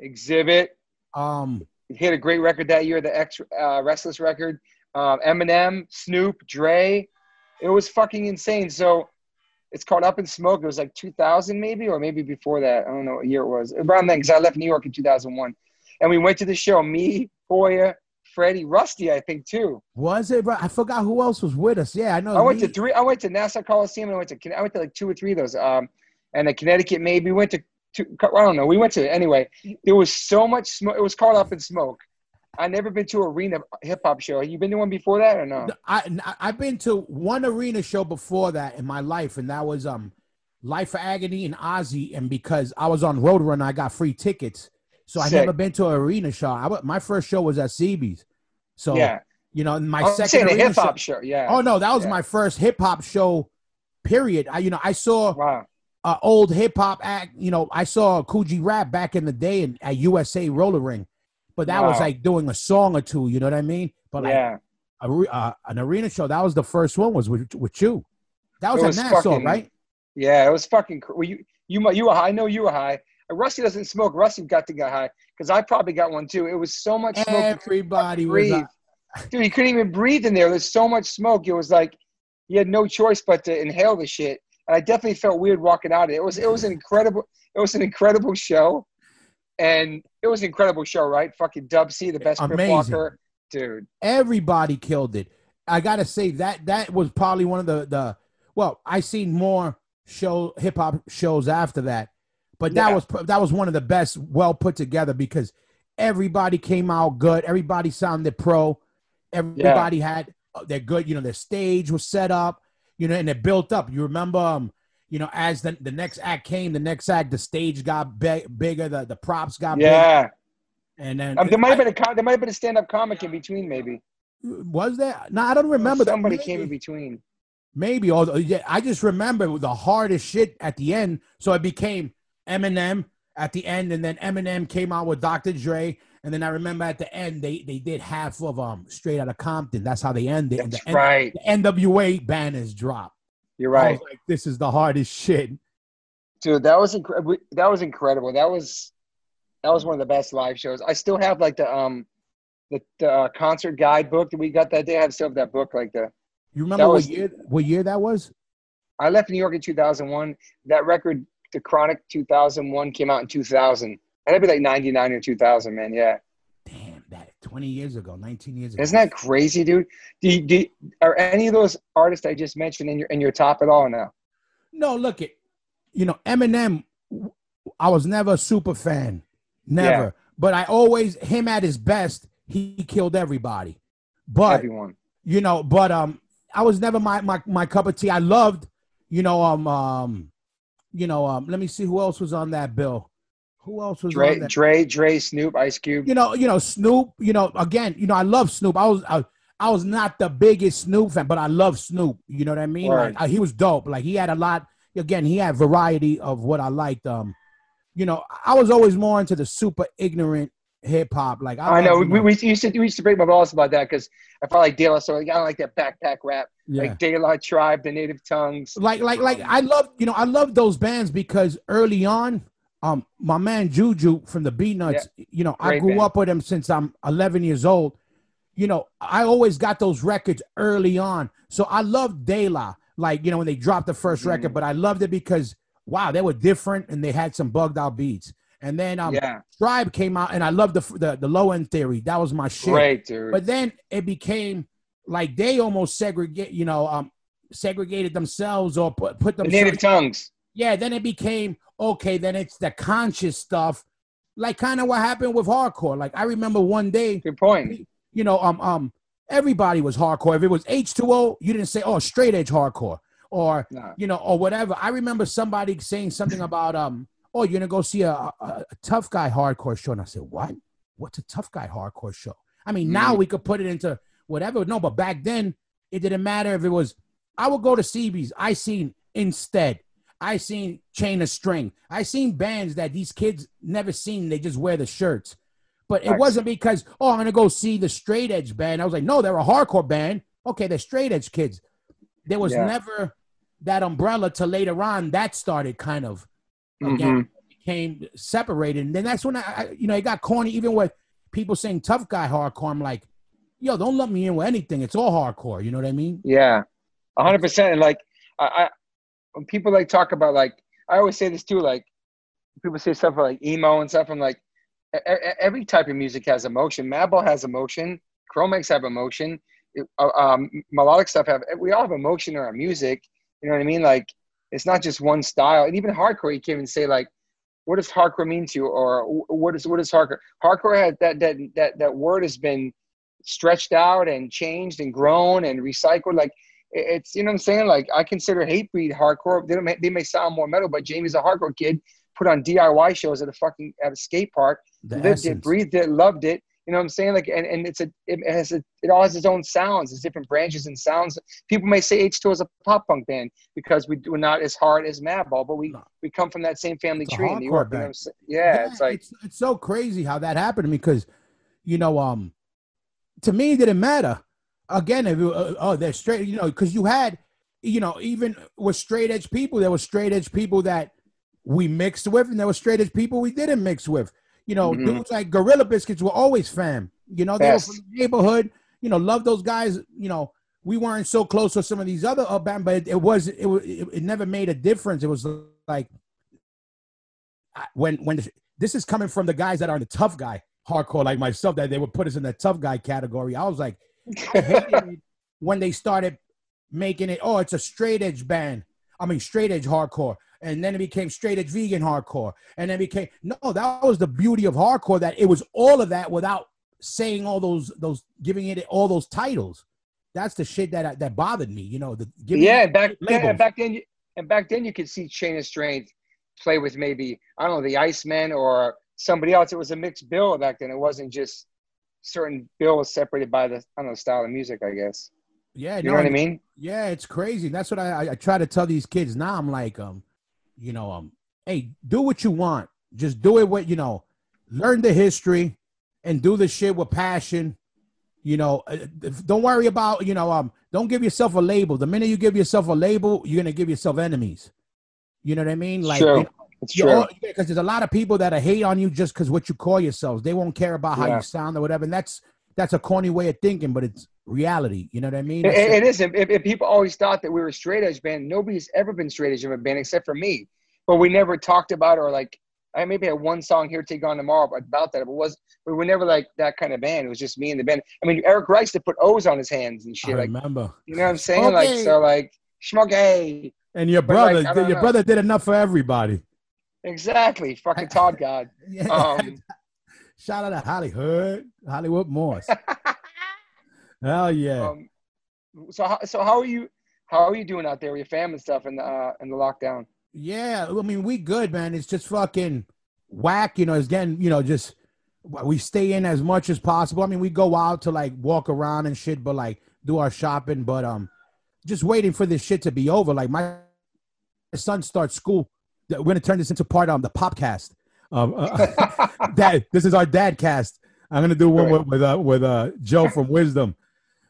Xzibit. Um, He had a great record that year, the X uh, Restless record. Um, Eminem, Snoop, Dre. It was fucking insane. So it's called Up in Smoke. It was like 2000 maybe, or maybe before that. I don't know what year it was. Around then, because I left New York in 2001. And we went to the show. Me, Hoya, Freddie, Rusty, I think too. Was it? Bro? I forgot who else was with us. Yeah, I know. I went to three. I went to Nassau Coliseum. And I went to. I went to like two or three of those. Um, and the Connecticut maybe we went to. Two, I don't know. We went to anyway. There was so much smoke. It was caught up in smoke. I never been to an arena hip hop show. You been to one before that or no? I I've been to one arena show before that in my life, and that was um Life of Agony and Ozzy. And because I was on Roadrunner, I got free tickets. So I never been to an arena show. I, my first show was at CB's. So yeah, you know, my I'm second a hip hop show- show. Yeah. Oh no, that was Yeah. my first hip hop show. Period. I you know I saw Wow. uh, old hip hop act. You know, I saw Kool G Rap back in the day in, at USA Roller Ring, but that was like doing a song or two. You know what I mean? But like yeah. a, uh, an arena show, that was the first one. Was with, with you. That was It at Nassau, fucking- right? Yeah, it was fucking. Well, you you you were high. I know you were high. Rusty doesn't smoke. Rusty got to get high because I probably got one too. It was so much smoke. Everybody was. Dude, he couldn't even breathe in there. There's so much smoke. It was like he had no choice but to inhale the shit. And I definitely felt weird walking out of it. It was it was an incredible it was an incredible show. And it was an incredible show, right? Fucking Dub C, the best Amazing. walker. Dude. everybody killed it. I gotta say that that was probably one of the the well, I seen more show hip hop shows after that, but that Yeah. was that was one of the best, well put together because everybody came out good. Everybody sounded pro. Everybody had uh, they're good. You know, their stage was set up. You know, and it built up. You remember, um, you know, as the the next act came, the next act, the stage got big, bigger, the the props got bigger, Yeah. and then Um, there might have been a there might have been a stand up comic in between, maybe. was there? No, I don't remember. that. Somebody Maybe. came in between. Maybe, although yeah, I just remember the hardest shit at the end. So it became Eminem at the end, and then Eminem came out with Dr. Dre, and then I remember at the end they they did half of um Straight Outta Compton. That's how they ended. and That's the, right. the NWA banners dropped. You're I right. was like, this is the hardest shit. Dude, that was incredible. That was incredible. That was that was one of the best live shows. I still have like the um the, the uh, concert guidebook that we got that day. I still have that book. Like the You remember what was- year what year that was? I left New York in 2001. That record, The Chronic 2001, came out in 2000. That'd be like 99 or 2000, man. Yeah, Damn, that twenty years ago, nineteen years ago. isn't that crazy, dude? Do, you- do, you- are any of those artists I just mentioned in your in your top at all now? No, look it. You know, Eminem. I was never a super fan, never. Yeah. But I always him at his best. He killed everybody. But Everyone. you know, but um, I was never my my my cup of tea. I loved, you know, um, um, you know, um. Let me see who else was on that bill. Who else was on Dre, that? Dre, Dre, Snoop, Ice Cube. you know, you know, Snoop. You know, again, you know, I love Snoop. I was, I, I was not the biggest Snoop fan, but I love Snoop. You know what I mean? Word. Like, uh, he was dope. Like he had a lot. Again, he had variety of what I liked. Um, you know, I was always more into the super ignorant hip hop. Like I know. We, we used to we used to break my balls about that because I felt like De La Soul. Like, I don't like that backpack rap. Yeah. Like De La Tribe, the Native Tongues. like like like I love you know I love those bands because early on, um, my man Juju from the Beatnuts, you know, I grew band. up with him since I'm 11 years old. You know, I always got those records early on, so I loved De La. Like you know when they dropped the 1st Mhm. record, but I loved it because wow, they were different and they had some bugged out beats. And then um, yeah, Tribe came out, and I loved the the, the low end theory. That was my shit. great, dude. But then it became like they almost segregate, you know, um, segregated themselves or put, put the. Native Tongues. yeah, then it became okay. Then it's the conscious stuff, like kind of what happened with hardcore. Like I remember one day, Good point. you know, um, um, everybody was hardcore. If it was H two O, you didn't say, oh, straight edge hardcore, or No. you know, or whatever. I remember somebody saying something about um, oh, you're gonna go see a, a, a tough guy hardcore show, and I said, what? What's a tough guy hardcore show? I mean, now Mhm. we could put it into whatever. No, but back then it didn't matter if it was. I would go to CB's. I seen instead. I seen Chain of Strength. I seen bands that these kids never seen. They just wear the shirts. But it wasn't because, oh, I'm gonna go see the straight edge band. I was like, no, they're a hardcore band. Okay, they're straight edge kids. There was Yeah. never that umbrella till later on that started kind of Mhm. became separated. And then that's when I, I you know, it got corny even with people saying tough guy hardcore. I'm like, yo, don't let me in with anything. It's all hardcore. You know what I mean? Yeah, hundred percent. And like, I, I, when people like talk about like, I always say this too. Like, people say stuff like emo and stuff. I'm like, every type of music has emotion. Madball has emotion. Cro-Mags have emotion. Uh, um, melodic stuff have. We all have emotion in our music. You know what I mean? Like it's not just one style. And even hardcore, you can't even say like, what does hardcore mean to you, or what is what is hardcore? Hardcore had that that that that word has been stretched out and changed and grown and recycled. Like it's you know what I'm saying. Like I consider Hatebreed hardcore. They don't they may sound more metal, but Jamie's a hardcore kid. Put on DIY shows at a fucking at a skate park. The lived essence. it, breathed it, loved it. You know what I'm saying? Like, and, and it's a, it has a, it all has its own sounds. It's different branches and sounds. People may say H2 is a pop punk band because we do not as hard as Madball, but we, No. we come from that same family It's tree in New York. You know band. Yeah, it's like, it's, it's so crazy how that happened to me because, you know, um, to me it didn't matter. Again, if you, uh, oh they're straight, you know, because you had, you know, even with straight edge people, there were straight edge people that we mixed with, and there were straight edge people we didn't mix with. You know, Mhm. dudes like Gorilla Biscuits were always fam. You know, they Yes. were from the neighborhood. You know, love those guys. You know, we weren't so close with some of these other uh, bands, but it, it was it, was it, it never made a difference. It was like when when this is coming from the guys that are the tough guy hardcore like myself that they would put us in the tough guy category. I was like, I when they started making it. Oh, it's a straight edge band. I mean, straight edge hardcore, and then it became straight edge vegan hardcore, and then it became no. That was the beauty of hardcore that it was all of that without saying all those those giving it all those titles. That's the shit that that bothered me. You know, the giving yeah, back labels. and back then, and back then you could see Chain of Strength play with maybe, I don't know, the Icemen or somebody else. It was a mixed bill back then. It wasn't just certain bills separated by the, I don't know, style of music, I guess. yeah, You no, know what I mean? Yeah, it's crazy. That's what I, I I try to tell these kids now. I'm like, um, you know, um, hey, do what you want. Just do it with you know, learn the history and do the shit with passion. You know, uh, don't worry about you know, um, don't give yourself a label. The minute you give yourself a label, you're gonna give yourself enemies. You know what I mean? Like, true. you know, It's true. all- because there's a lot of people that are hate on you just because what you call yourselves. They won't care about how Yeah. you sound or whatever. And that's that's a corny way of thinking, but it's reality. You know what I mean? It, That's it is. If, if people always thought that we were a straight edge band, nobody's ever been straight edge of a band except for me. But we never talked about or like I maybe had one song here, take on tomorrow about that. But was we were never like that kind of band. It was just me and the band. I mean, Eric Rice to put O's on his hands and I shit. Like remember. you know what I'm saying? Like Okay. so, like Schmuggy. And your But, like, brother, your know. brother did enough for everybody. Exactly. Fucking Todd God. Yeah. Um, Shout out to Hollywood, Hollywood Morse. Hell yeah. um, so how, so how are you? How are you doing out there with your family and stuff in the uh, in the lockdown? yeah, I mean, we good, man. It's just fucking whack, you know. It's getting, you know, just we stay in as much as possible. I mean, we go out to like walk around and shit, but like do our shopping, but um, just waiting for this shit to be over. Like my son starts school. We're gonna turn this into part of the popcast. Um, uh, dad, this is our dad cast. I'm gonna do one with with, uh, with uh, Joe from Wisdom.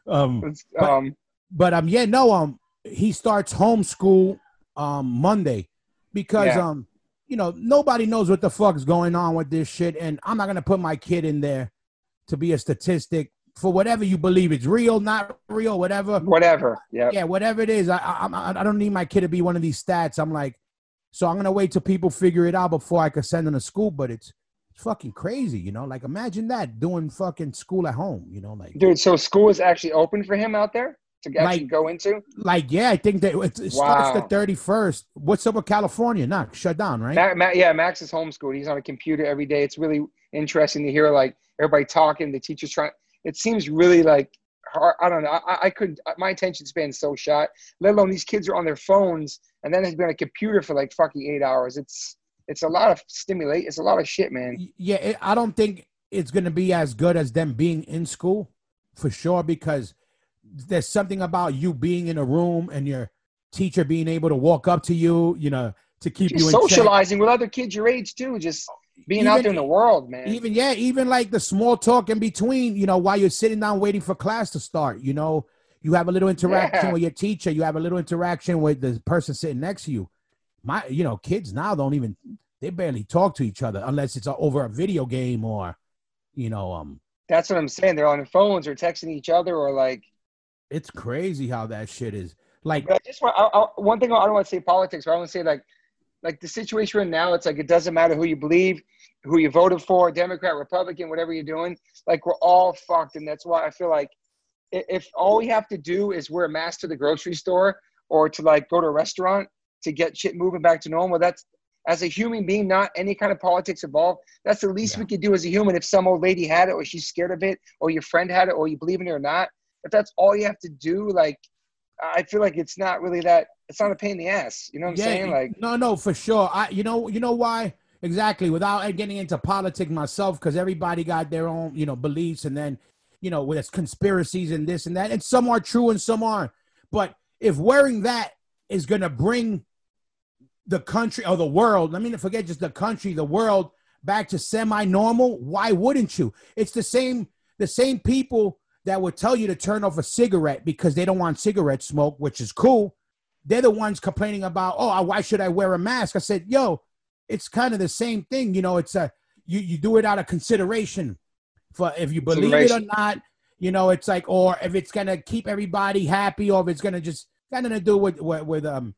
Um, But- um, but um, yeah, no, um, he starts homeschool um Monday because Yeah. um, you know, nobody knows what the fuck's going on with this shit, and I'm not gonna put my kid in there to be a statistic for whatever you believe it's real, not real, whatever. whatever. Yeah. Yeah, whatever it is, I, I I don't need my kid to be one of these stats. I'm like, so I'm gonna wait till people figure it out before I can send them to school. But it's it's fucking crazy, you know. Like imagine that doing fucking school at home, you know, like. Dude, so school is actually open for him out there to actually Like- go into? Like, yeah, I think that it, it starts Wow. the 31st. What's up with California? Not shut down, right? Yeah, Max is homeschooled. He's on a computer every day. It's really interesting to hear like everybody talking, the teachers trying. It seems really like hard. I don't know. I, I could. My attention span is so shot. Let alone these kids are on their phones and then they've been on a computer for like fucking eight hours. It's it's a lot of stimulate. It's a lot of shit, man. Yeah, it, I don't think it's going to be as good as them being in school for sure because there's something about you being in a room and your teacher being able to walk up to you, you know, to keep Just you in check. socializing with other kids your age too. Just being out there in the world, man. Even yeah, even like the small talk in between, you know, while you're sitting down waiting for class to start, you know, you have a little interaction Yeah. with your teacher, you have a little interaction with the person sitting next to you. My, you know, kids now don't even they barely talk to each other unless it's over a video game or, you know, um, That's what I'm saying. They're on their phones or texting each other or like. it's crazy how that shit is. Like, But I just want I, I, one thing. I don't want to say politics, but I want to say like like the situation right now, it's like it doesn't matter who you believe, who you voted for, Democrat, Republican, whatever you're doing. Like we're all fucked, and that's why I feel like if all we have to do is wear a mask to the grocery store or to like go to a restaurant to get shit moving back to normal, that's as a human being, not any kind of politics involved. That's the least yeah. we could do as a human. If some old lady had it, or she's scared of it, or your friend had it, or you believe in it or not, if that's all you have to do, like I feel like it's not really that. It's not a pain in the ass. You know what I'm yeah, saying? Like no, no, for sure. I, you know, you know why? Exactly. Without getting into politics myself, because everybody got their own, you know, beliefs, and then, you know, with conspiracies and this and that, and some are true and some aren't. But if wearing that is going to bring the country or the world, I mean, forget just the country, the world back to semi-normal, why wouldn't you? It's the same. The same people that would tell you to turn off a cigarette because they don't want cigarette smoke, which is cool. They're the ones complaining about, oh, why should I wear a mask? I said, yo, it's kind of the same thing. You know, it's a you you do it out of consideration for if you believe it or not. You know, it's like, or if it's gonna keep everybody happy, or if it's gonna just kind of do with, with with um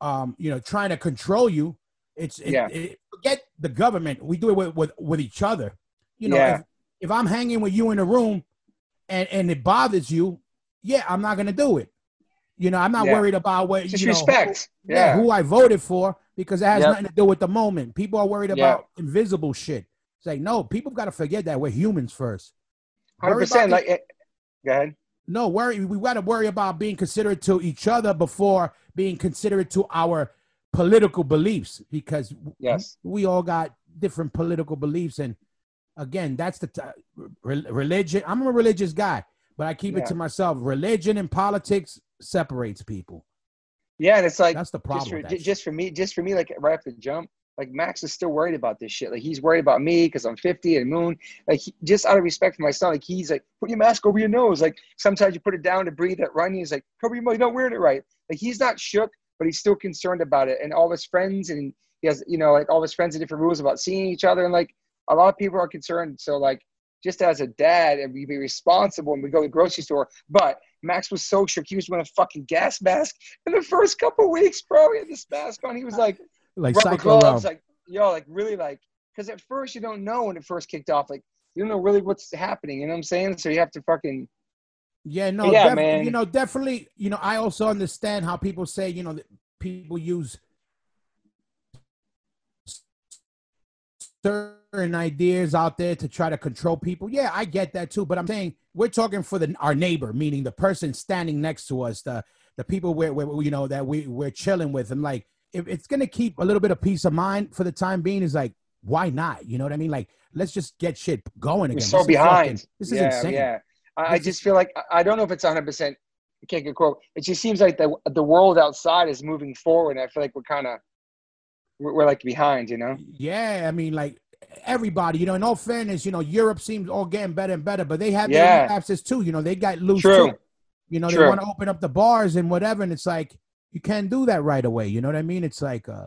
um you know trying to control you. It's it, yeah. It, forget the government. We do it with with, with each other. You know, yeah. if, if I'm hanging with you in a room and and it bothers you, yeah, I'm not gonna do it. You know, I'm not yeah. worried about what Just you know, respect. Who, yeah. who I voted for because it has yep. nothing to do with the moment. People are worried about yep. invisible shit. It's like no, people got to forget that we're humans first. Hundred percent. Like, it, go ahead. No, worry. We got to worry about being considerate to each other before being considerate to our political beliefs because yes, we all got different political beliefs and again, that's the t- religion. I'm a religious guy, but I keep yeah. it to myself. Religion and politics separates people. Yeah, and it's like that's the problem. Just for, just for me, just for me, like right after the jump, like Max is still worried about this shit. Like he's worried about me because I'm 50 and Moon. Like he, just out of respect for my son, like he's like, put your mask over your nose. Like sometimes you put it down to breathe at running. He's like, cover your mouth. You're not wearing it right. Like he's not shook, but he's still concerned about it. And all his friends and he has, you know, like all his friends have different rules about seeing each other. And like a lot of people are concerned. So like just as a dad and we be responsible and we go to the grocery store. But Max was so shook. He was wearing a fucking gas mask in the first couple weeks, bro. He had this mask on. He was like, like rubber gloves, like yo, like really like because at first you don't know when it first kicked off. Like you don't know really what's happening. You know what I'm saying? So you have to fucking. Yeah, no, yeah, def- man. You know, definitely. You know, I also understand how people say, you know, people use certain ideas out there to try to control people. Yeah, I get that too. But I'm saying we're talking for the our neighbor, meaning the person standing next to us, the the people we're, we're you know that we we're chilling with. And like, if it's gonna keep a little bit of peace of mind for the time being, is like, why not? You know what I mean? Like, let's just get shit going again. We're so this behind. Fucking, this yeah, is insane. Yeah, I, I just feel like I don't know if it's 100. percent I can't get quote. It just seems like the the world outside is moving forward. And I feel like we're kind of we're, we're, like behind, you know? Yeah, I mean, like everybody, you know, in all fairness, you know, Europe seems all getting better and better, but they have yeah. their relapses too. You know, they got loose True. too. You know, True. they want to open up the bars and whatever, and it's like you can't do that right away. You know what I mean? It's like uh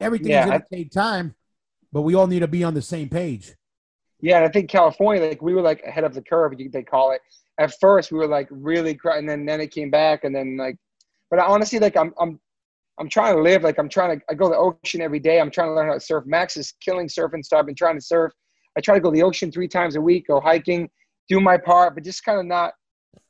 everything's yeah, gonna I, take time, but we all need to be on the same page. Yeah, and I think California, like we were like ahead of the curve, they call it. At first, we were like really, and then then it came back, and then like, but honestly, like I'm I'm I'm trying to live like I'm trying to. I go to the ocean every day. I'm trying to learn how to surf. Max is killing surfing, so I've been trying to surf. I try to go to the ocean three times a week, go hiking, do my part, but just kind of not.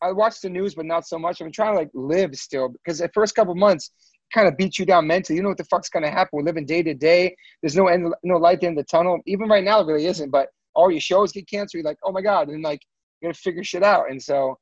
I watch the news, but not so much. I'm trying to like live still because the first couple months kind of beats you down mentally. You know what the fuck's gonna happen. We're living day to day. There's no end, no light in the tunnel. Even right now, it really isn't. But all your shows get canceled. You're like, oh my god, and like you gotta figure shit out. And so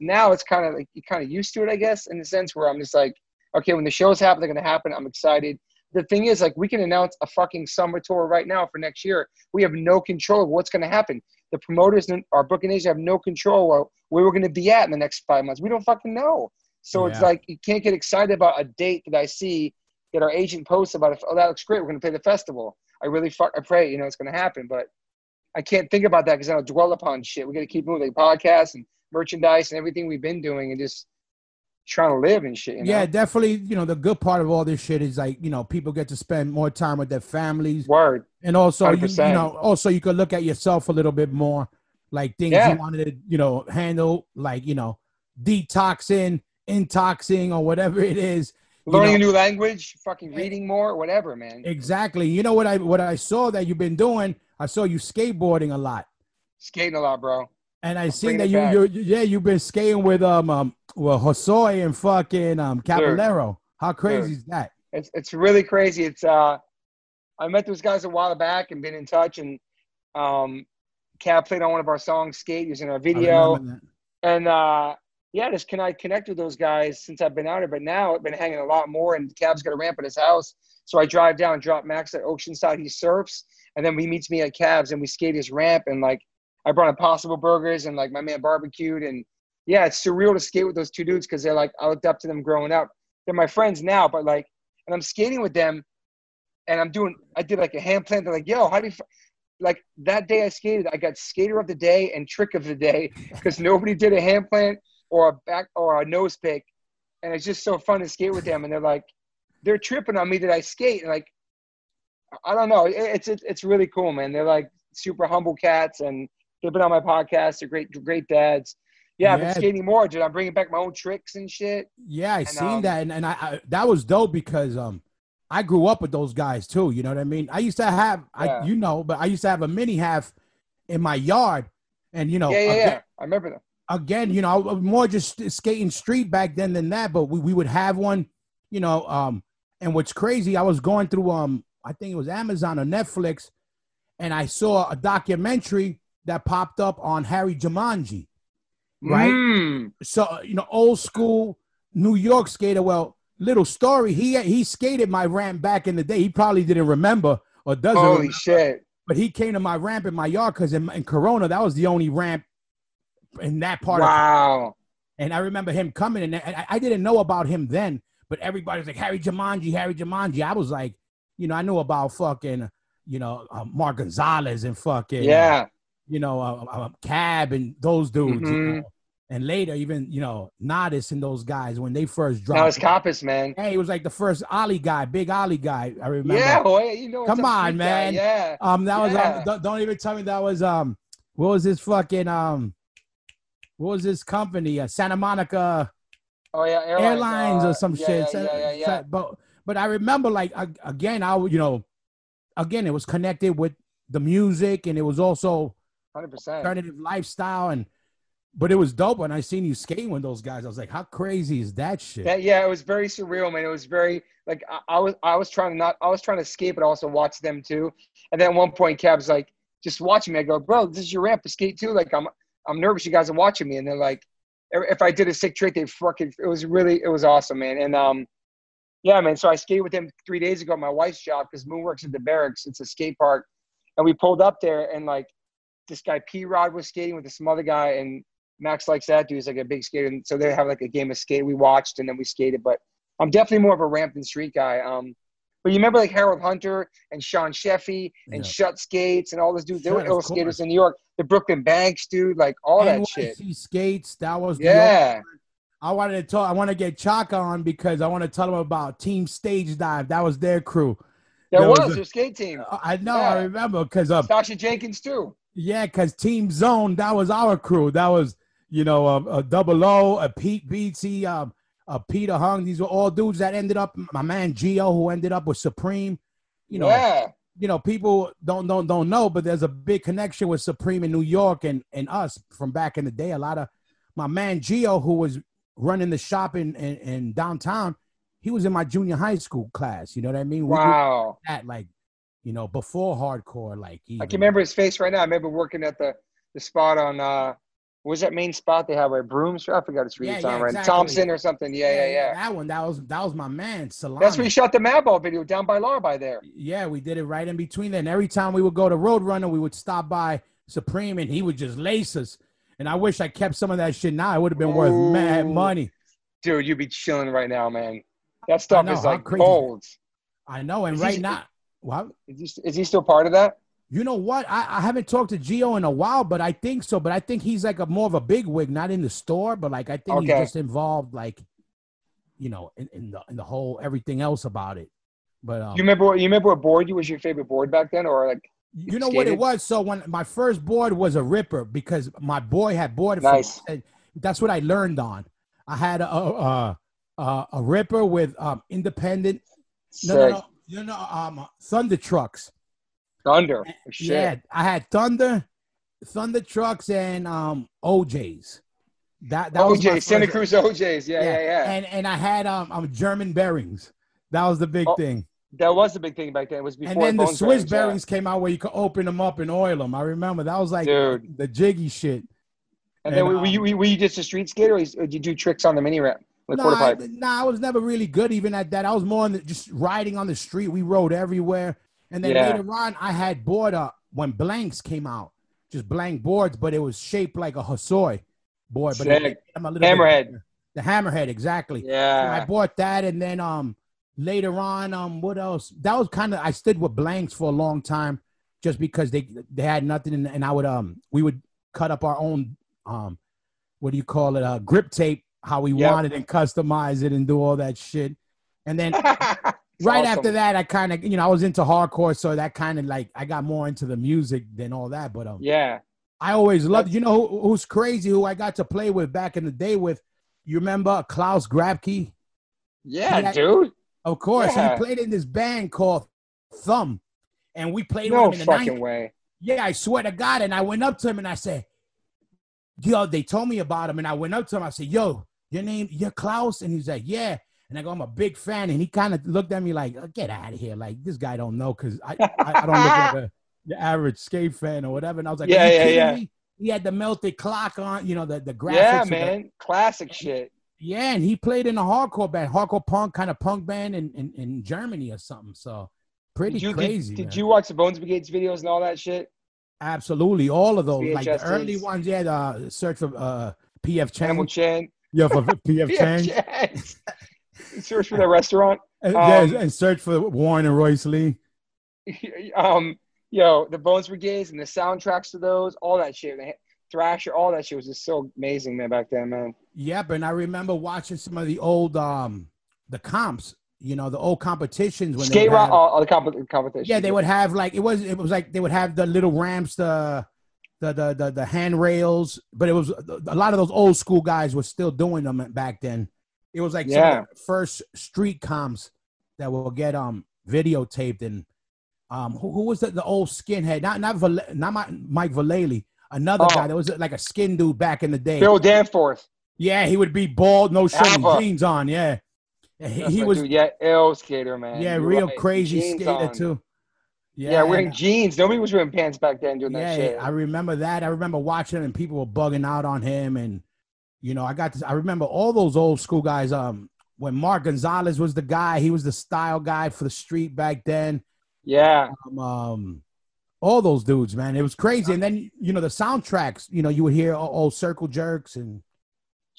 now it's kind of like you kind of used to it, I guess, in the sense where I'm just like okay, when the shows happen, they're going to happen. I'm excited. The thing is, like, we can announce a fucking summer tour right now for next year. We have no control of what's going to happen. The promoters and our booking agents have no control of where we're going to be at in the next five months. We don't fucking know. So yeah. it's like you can't get excited about a date that I see that our agent posts about. If, oh, that looks great. We're going to play the festival. I really fuck. I pray you know it's going to happen, but I can't think about that because I'll dwell upon shit. We got to keep moving the podcast and merchandise and everything we've been doing, and just trying to live and shit. You know? Yeah, definitely. You know, the good part of all this shit is like, you know, people get to spend more time with their families. Word. And also, you, you, know, also you could look at yourself a little bit more, like things yeah. you wanted to, you know, handle, like you know, detoxing, intoxing, or whatever it is. Learning know- a new language, fucking reading more, whatever, man. Exactly. You know what I what I saw that you've been doing? I saw you skateboarding a lot. Skating a lot, bro. And I seen that you you yeah, you've been skating with um um well Hosoi and fucking um Caballero. How crazy Dude. is that? It's it's really crazy. It's uh, I met those guys a while back and been in touch, and um, Cab played on one of our songs, "Skate." using our I video, remember that. and uh, yeah, just can I connect with those guys since I've been out here. But now I've been hanging a lot more, and Cab's got a ramp at his house, so I drive down, drop Max at Oceanside. He surfs, and then he meets me at Cab's, and we skate his ramp, and like I brought Impossible Burgers, and like my man barbecued, and yeah, it's surreal to skate with those two dudes because they're like I looked up to them growing up. They're my friends now, but like, and I'm skating with them, and I'm doing. I did like a hand plant. They're like, "Yo, how do you?" f-" Like that day I skated, I got skater of the day and trick of the day because nobody did a hand plant or a back or a nose pick, and it's just so fun to skate with them. And they're like, they're tripping on me that I skate, and like, I don't know. It's it's, it's really cool, man. They're like super humble cats, and they've been on my podcast. They're great, great dads. Yeah, I've Yeah. been skating more, dude. I'm bringing back my own tricks and shit. Yeah, I And, seen um, that, and, and I, I that was dope because um I grew up with those guys too. You know what I mean? I used to have I you know, but I used to have a mini half in my yard, and you know, yeah, yeah, again, yeah. I remember them. again, you know, I was more just skating street back then than that. But we, we would have one, you know. Um, and what's crazy, I was going through um, I think it was Amazon or Netflix, and I saw a documentary that popped up on Harry Jumonji. Right. Mm. So you know, old school New York skater. Well, little story. He he skated my ramp back in the day. He probably didn't remember or doesn't. Holy remember, shit. but he came to my ramp in my yard because in, in Corona that was the only ramp in that part of Wow. and I remember him coming, and I, I didn't know about him then, but everybody was like, Harry Jumonji, Harry Jumonji. I was like, you know, I knew about fucking, you know, uh, Mark Gonzalez and fucking, uh, Yeah. You know, uh, uh, Cab and those dudes. you Mhm. know. And later, even, you know, Natas and those guys, when they first dropped. Natas Kaupas, man. Hey, he was like the first Ollie guy, big Ollie guy. I remember. Yeah, boy. You know Come on, street guy. man. Yeah. Um, that was Yeah. um, don't- don't even tell me that was um, what was this fucking um, what was this company? Uh, Santa Monica Oh, yeah. Airlines, Airlines uh, or some yeah, shit. Yeah, yeah, yeah. But but I remember like again, I you know, again it was connected with the music and it was also 100%. alternative lifestyle and but it was dope when I seen you skating with those guys. I was like, how crazy is that shit? That, yeah, it was very surreal, man. It was very like I, I was I was trying to not I was trying to skate, but also watch them too. And then at one point, Cab's like just watching me. I go, bro, this is your ramp to skate too. Like I'm I'm nervous. You guys are watching me, and they're like, if if I did a sick trick, they fucking. It was really it was awesome, man. And um, yeah, man. So I skated with them three days ago at my wife's job because Moon works at the Berrics. It's a skate park, and we pulled up there, and like this guy P Rod was skating with this other guy, and Max likes that dude. He's like a big skater, and so they have like a game of skate. We watched, and then we skated. But I'm definitely more of a ramp than street guy. Um, but you remember like Harold Hunter and Sean Sheffey and Yeah. Shut Skates and all those dudes. They Sure, were ill skaters in New York. The Brooklyn Banks, dude, like all that NYC shit. skates. That was Yeah. I wanted to talk. I want to get Chaka on because I want to tell them about Team Stage Dive. That was their crew. There There was, was a- their skate team. I know. I remember because uh, Sasha Jenkins too. Yeah, because Team Zone that was our crew. That was you know a, a Double O, a Pete BT, um, a Peter Hung. These were all dudes that ended up. My man Gio, who ended up with Supreme. You know, yeah. you know, people don't don't don't know, but there's a big connection with Supreme in New York and and us from back in the day. A lot of my man Gio, who was running the shop in in, in downtown, he was in my junior high school class. You know what I mean? We Wow. at like, you know, before hardcore. Like, I can remember his face right now. I remember working at the, the spot on uh what was that main spot they have where Brooms? I forgot his street Yeah, it's yeah, right. exactly. Thompson or something. Yeah, yeah, yeah. That one, that was that was my man. Salami. That's where he shot the Madball video down by Law by there. Yeah, we did it right in between there. And every time we would go to Roadrunner, we would stop by Supreme and he would just lace us. And I wish I kept some of that shit now. It would have been worth mad money. Dude, you'd be chilling right now, man. That stuff know, is like gold. I know. And right now, well, Is he, is he still part of that? you know what? I, I haven't talked to Gio in a while, but I think so. But I think he's like a more of a big wig, not in the store, but like I think Okay. he's just involved, like, you know, in, in the in the whole everything else about it. But um, You remember what you remember what board you was your favorite board back then, or like You know what it was? So when my first board was a ripper because my boy had boarded Nice. That's what I learned on. I had a, a, uh, a Ripper with um, independent. Sick. no, no, no, no, um, Thunder trucks. Thunder. Shit. Yeah, I had Thunder, Thunder trucks, and um, OJ's. That that was OJ, Santa Cruz OJs. Yeah, yeah, yeah. And and I had um, um German bearings. That was the big Oh, thing. that was the big thing back then. It was before And then the Swiss bearings, yeah. bearings came out where you could open them up and oil them. I remember that was like Dude. the jiggy shit. And then And, were, you, um, were you just a street skater, or did you do tricks on the mini ramp with Nah, nah, I was never really good even at that. I was more on the, just riding on the street. We rode everywhere. And then Yeah. later on, I had bought a when blanks came out, just blank boards, but it was shaped like a Hosoi board. But it, I'm a little Hammerhead. the hammerhead, exactly. So I bought that, and then um later on, um what else? That was kind of I stood with blanks for a long time, just because they they had nothing, and, and I would um we would cut up our own um what do you call it uh grip tape how we Yep. wanted and customize it and do all that shit, and then right awesome. after that I kind of you know I was into hardcore, so that kind of like I got more into the music than all that, but um Yeah. I always loved. You know who, who's crazy? Who I got to play with back in the day with. You remember Klaus Grabke? Yeah, Yeah. dude. Of course, Yeah. he played in this band called Thumb, and we played No with him in the fucking 90s. way. Yeah, I swear to God. And I went up to him and I said, "Yo," they told me about him, and I went up to him. I said, "Yo, your name, you're Klaus?" And he's like, "Yeah." And I go, "I'm a big fan." And he kind of looked at me like, oh, "Get out of here!" Like this guy don't know because I, I I don't look like a, the average skate fan or whatever. And I was like, Yeah, "Are you yeah, yeah. me?" He had the melted clock on, you know, the the graphics. Yeah, of the- man. Classic shit. yeah, and he played in a hardcore band, hardcore punk kind of punk band in, in, in Germany or something. So pretty Did you, crazy. did, did you watch the Bones Brigades videos and all that shit? Absolutely, all of those, like the VHS early ones. Yeah, the search for uh, PF Animal Chang. Chan. Yeah, for PF. Yeah, Search for the restaurant. And, Um, yeah, and search for Warren and Royce Lee. um, yo, the Bones Brigades and the soundtracks to those, all that shit. man. Thrasher, all that shit was just so amazing, man, back then, man. Yep, and I remember watching some of the old um the comps. You know, the old competitions when they Skate rock, have- all, all the comp- competition. Yeah, they would have like it was it was like they would have the little ramps, the the the the, the handrails, but it was a lot of those old school guys were still doing them back then. It was like Yeah. first street comps that will get um videotaped and um who, who was the, the old skinhead? Not not Val- not my, Mike Vallely, another Oh. guy that was like a skin dude back in the day. Bill Danforth. Yeah, he would be bald, no shirt, jeans on. Yeah, he, he was dude. yeah, ill skater, man. yeah You're real right. crazy Jeans skater on. too. Yeah, wearing jeans. Nobody was wearing pants back then doing that yeah, shit. I remember that. I remember watching and people were bugging out on him, and you know, I got this. I remember all those old school guys. Um, when Mark Gonzalez was the guy, he was the style guy for the street back then. yeah, Um, um all those dudes, man, it was crazy. And then you know the soundtracks. You know, you would hear all, all circle jerks and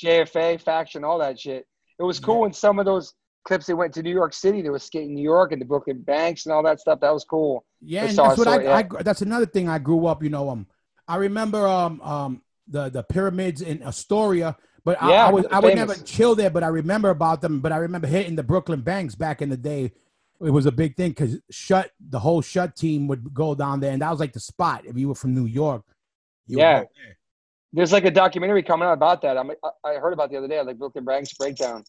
JFA faction, all that shit. It was cool Yeah. when some of those clips they went to New York City. They was skating New York and the Brooklyn Banks and all that stuff. That was cool. Yeah, and that's what I, yeah. I, That's another thing I grew up. You know, um, I remember um um the the pyramids in Astoria, but I, Yeah, I was I would never chill there. But I remember about them. But I remember hitting the Brooklyn Banks back in the day. It was a big thing because shut the whole shut team would go down there, and that was like the spot if you were from New York. you Yeah. there. There's like a documentary coming out about that. I'm, I, I heard about the other day, like Brooklyn Banks breakdown.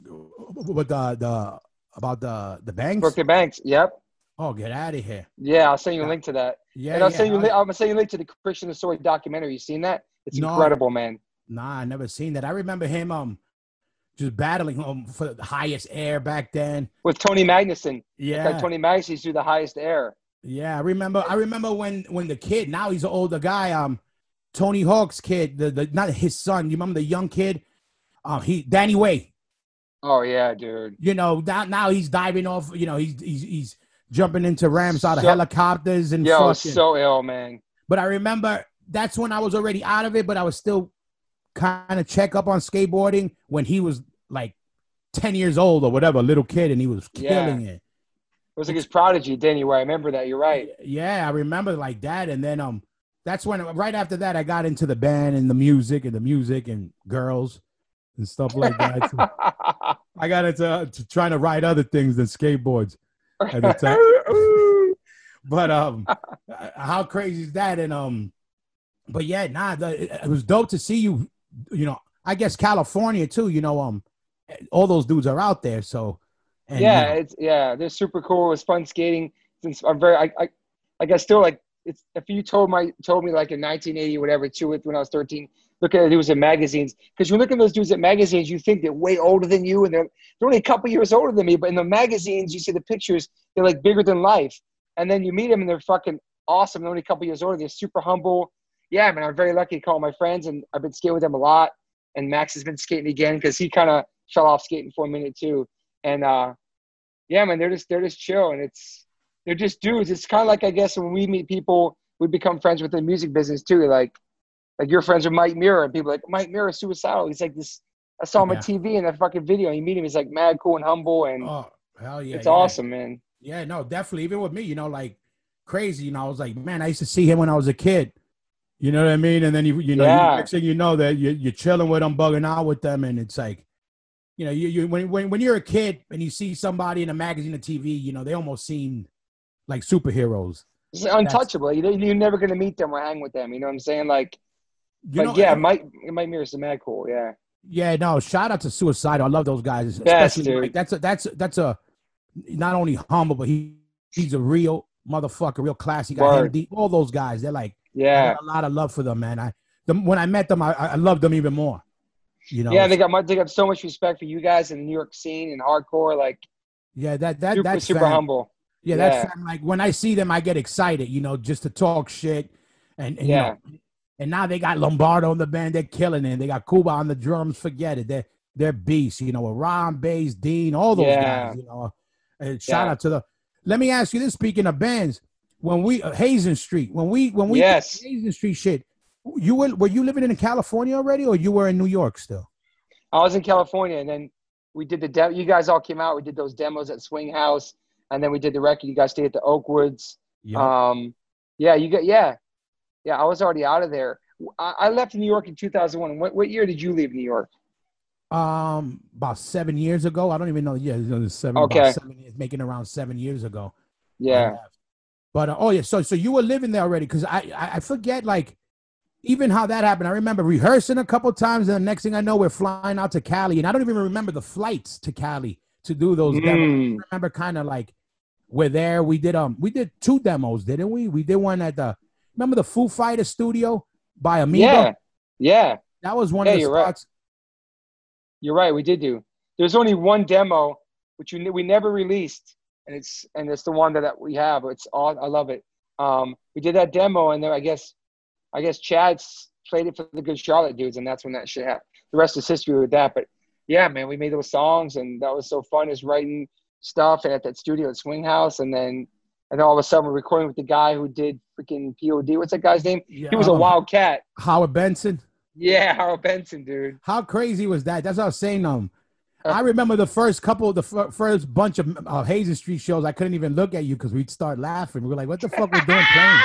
But the the about the the banks. Brooklyn Banks. Yep. Oh, get out of here! Yeah, I'll send you a link to that. Yeah, and I'll yeah, send you. I- I'm gonna send you a link to the Christian Hosoi documentary. You seen that? It's No. incredible, man. Nah, I never seen that. I remember him um just battling um for the highest air back then. With Tony Magnuson. Yeah, Like Tony Magnuson used to do the highest air. yeah. I remember. I remember when when the kid. Now he's an older guy. Um, Tony Hawk's kid. The, the not his son. You remember the young kid? Um, he Danny Way. Oh yeah, dude. You know now now he's diving off. You know he's he's he's jumping into ramps out of So- helicopters and Yo, fucking. so ill, man. But I remember that's when I was already out of it, but I was still kind of check up on skateboarding when he was like 10 years old or whatever, little kid, and he was Yeah. killing it. It was like his prodigy, Danny. Where I remember that. You're right. Yeah, I remember like that. And then um that's when right after that I got into the band and the music and the music and girls and stuff like that. So I got into to trying to ride other things than skateboards. At the time. But um, how crazy is that? And um, but yeah, nah, the, it, was dope to see you. You know, I guess California too. You know, um, all those dudes are out there. So, and, yeah, you know, it's yeah, they're super cool. It was fun skating. Since I'm very, I, I, like I still like. It's if you told my told me like in 1980 whatever, two when I was 13, look at dudes in magazines because you look at those dudes at magazines, you think they're way older than you, and they're they're only a couple years older than me. But in the magazines, you see the pictures, they're like bigger than life. And then you meet them, and they're fucking awesome. They're only a couple years older. They're super humble. Yeah, man, I'm very lucky to call my friends, and I've been skating with them a lot. And Max has been skating again because he kind of fell off skating for a minute too. And uh, yeah, man, they're just they're just chill, and it's they're just dudes. It's kind of like I guess when we meet people, we become friends with the music business too. Like like you're friends with Mike Muir, and people are like Mike Muir is suicidal. He's like this. I saw him Yeah. on TV in that fucking video. You meet him, he's like mad cool and humble, and oh hell yeah, it's yeah. awesome, man. Yeah, no, definitely. Even with me, you know, like crazy. You know, I was like, man, I used to see him when I was a kid. You know what I mean? And then you, you know, Yeah. you, next thing you know that you, you're chilling with them, bugging out with them, and it's like, you know, you, you when, when when you're a kid and you see somebody in a magazine or TV, you know, they almost seem like superheroes. It's untouchable. You, you're never gonna meet them or hang with them. You know what I'm saying? Like, You but know, yeah, Mike Mike Muir is mad cool. Yeah, Yeah, no. Shout out to Suicide. I love those guys. Best, Especially like that's a that's a, that's a not only humble, but he he's a real motherfucker, real classy guy. All those guys, they're like yeah, a lot of love for them, man. I when I met them, I, I loved them even more. You know, yeah. They got they got so much respect for you guys in the New York scene and hardcore. Like, yeah, that that super that's super fam. humble. Yeah, Yeah. that's fam. like when I see them, I get excited. You know, just to talk shit, and, and Yeah. you know, and now they got Lombardo on the band. They're killing it. They got Cuba on the drums. Forget it. They're they're beasts. You know, with Ron, Bass, Dean, all those Yeah. guys. You know, and shout Yeah. out to the. Let me ask you this: Speaking of bands, when we uh, Hazen Street, when we when we Yes. Hazen Street shit, you were were you living in California already, or you were in New York still? I was in California, and then we did the demo. You guys all came out. We did those demos at Swing House, and then we did the record. You guys stayed at the Oakwoods. Yeah. Um, yeah, you got yeah, yeah. I was already out of there. I, I left New York in 2001. What, what year did you leave New York? Um, about seven years ago. I don't even know. Yeah, seven. Okay. Seven years, making around seven years ago. Yeah. But uh, oh yeah, so so you were living there already? Because I, I I forget like even how that happened. I remember rehearsing a couple times, and the next thing I know, we're flying out to Cali, and I don't even remember the flights to Cali to do those demos. Mm. I remember kind of like we're there. We did um we did two demos, didn't we? We did one at the remember the Foo Fighter studio by Amiga. yeah, yeah. That was one Yeah, of the you're right. spots. You're right. We did do. There's only one demo, which we, we never released, and it's and it's the one that, that we have. It's all I love it. Um, we did that demo, and then I guess, I guess Chad s- played it for the Good Charlotte dudes, and that's when that shit happened. The rest is history with that. But yeah, man, we made those songs, and that was so fun. Is writing stuff and at that studio at Swing House, and then and then all of a sudden we're recording with the guy who did freaking POD. What's that guy's name? Yeah, He was a um, wild cat. Howard Benson. Yeah, Howard Benson, dude. How crazy was that? That's what I was saying. Um, Uh, I remember the first couple, the fir- first bunch of uh, Hazen Street shows. I couldn't even look at you because we'd start laughing. We were like, "What the fuck we're doing playing?"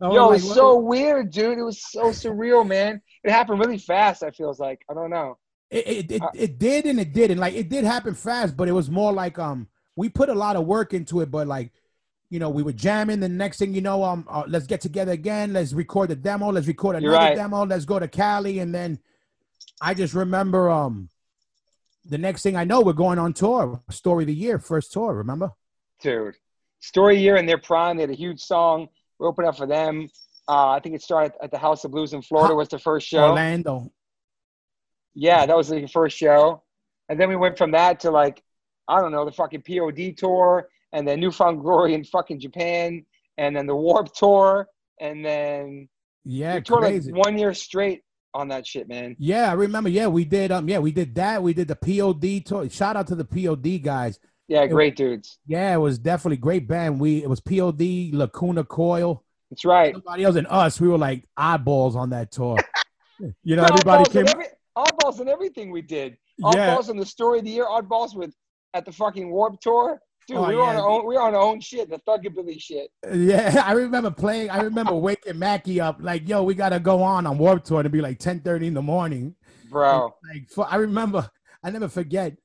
Was Yo, like, it's so weird, dude. It was so surreal, man. It happened really fast. I feels like I don't know. It, it, it, Uh, it did and it didn't. Like it did happen fast, but it was more like um we put a lot of work into it, but like you know we were jamming. The next thing you know, um uh, let's get together again. Let's record the demo. Let's record another right. demo. Let's go to Cali, and then I just remember um the next thing I know, we're going on tour. Story of the year, first tour. Remember? dude. Story year in their prime. They had a huge song. We opened up for them. Uh, I think it started at the House of Blues in Florida. Was the first show. Orlando. Yeah, that was the first show. And then we went from that to like, I don't know, the fucking POD tour, and then New Found Glory in fucking Japan, and then the Warp tour, and then Yeah, we toured crazy. like one year straight on that shit, man. Yeah, I remember. Yeah, we did. Um, yeah, we did that. We did the POD tour. Shout out to the POD guys. Yeah, great dudes. Yeah, it was definitely great band. We it was POD, Lacuna Coil, That's right. somebody else, and us. We were like eyeballs on that tour. you know, Oddballs everybody came. every, oddballs and everything we did. Yeah. Oddballs and the story of the year. Oddballs with at the fucking Warp Tour. Dude, Oh, we were on our own. We were on our own shit. The Thuggabilly shit. Yeah, I remember playing. I remember waking Mackie up like, "Yo, we gotta go on on Warp Tour." To be like ten thirty in the morning. Bro, Like, I remember. I never forget.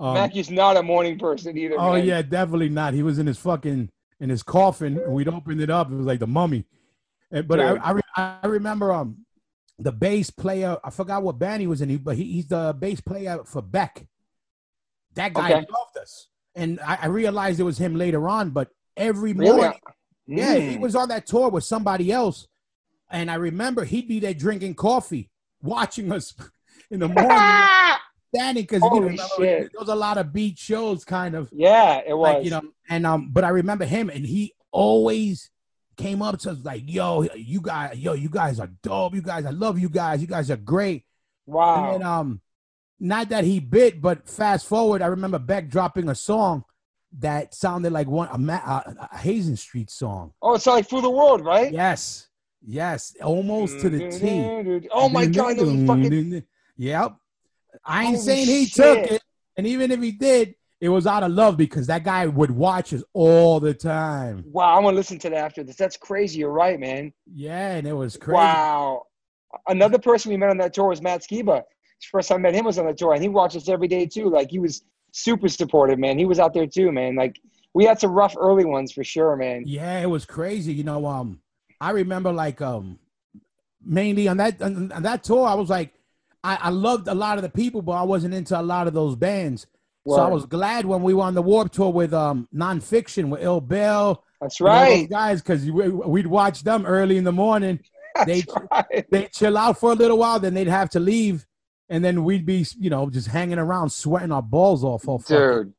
Um, Mackey's not a morning person either. Oh man. yeah, definitely not. He was in his fucking in his coffin, and we'd opened it up. It was like the mummy. And, but I, I re- I remember um the bass player. I forgot what band he was in, he- but he, he's the bass player for Beck. that guy Okay. loved us. And I, I realized it was him later on, but every Really? morning, yeah, he Mm. was on that tour with somebody else. And I remember he'd be there drinking coffee, watching us in the morning, standing because you know, there was a lot of beat shows, kind of Yeah, it was. like you know. And um, but I remember him, and he always came up to us like, "Yo, you guys, yo, you guys are dope. You guys, I love you guys. You guys are great." wow. And then um, not that he bit, but fast forward, I remember Beck dropping a song that sounded like one a, Ma- a, a Hazen Street song. oh, it's like for the world, right? Yes, yes, almost to the T. Oh my god, fucking Yep. I ain't Holy saying he shit. took it, and even if he did, it was out of love because that guy would watch us all the time. wow. I'm gonna listen to that after this. That's crazy. You're right, man. Yeah, and it was crazy. Wow. Another person we met on that tour was Matt Skiba. First time I met him was on the tour, and he watched us every day too. Like he was super supportive, man. He was out there too, man. Like we had some rough early ones for sure, man. Yeah, it was crazy. You know, um, I remember like um, mainly on that on, on that tour, I was like, I, I loved a lot of the people, but I wasn't into a lot of those bands. So I was glad when we were on the Warp Tour with um Non Phixion with Ill Bill, That's right. guys, because we'd watch them early in the morning. they- right. They'd chill out for a little while, then they'd have to leave, and then we'd be, you know, just hanging around, sweating our balls off. All fucking- Dude,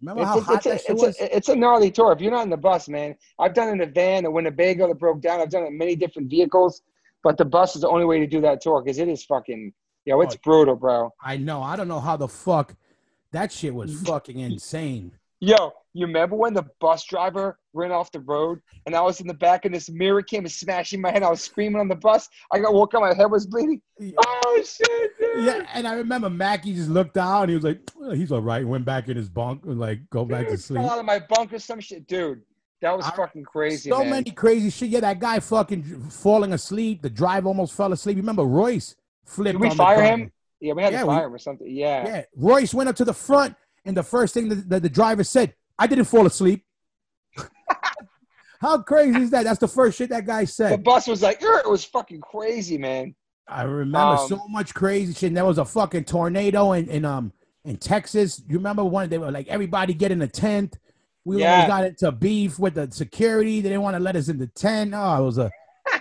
remember it's, how it's, hot it's, that a, was? a, it's a gnarly tour. If you're not in the bus, man, I've done it in a van, a Winnebago that broke down. I've done it in many different vehicles, but the bus is the only way to do that tour because it is fucking, yo, it's Oh. brutal, bro. I know. I don't know how the fuck that shit was Mm-hmm. fucking insane. Yo, you remember when the bus driver ran off the road and I was in the back and this mirror came and smashing my head? I was screaming on the bus. I got woke up, my head was bleeding. Oh shit, dude. Yeah, and I remember Mackie just looked out and he was like, "Oh, "He's all right." Went back in his bunk and like go back to sleep. fell out of my bunk or some shit, dude. That was I- fucking crazy, so man. many crazy shit. Yeah, that guy fucking falling asleep. The driver almost fell asleep. You remember Royce flipped? Did we on the fire him? Yeah, we had Yeah, to we- fire him or something. Yeah. Yeah, Royce went up to the front, and the first thing that, that the driver said, "I didn't fall asleep." How crazy is that? That's the first shit that guy said. The bus was like, it was fucking crazy, man. I remember Um, so much crazy shit. And there was a fucking tornado in, in um in Texas. You remember when they were like everybody get in a tent. We Yeah. almost got into beef with the security. They didn't want to let us in the tent. Oh, it was a.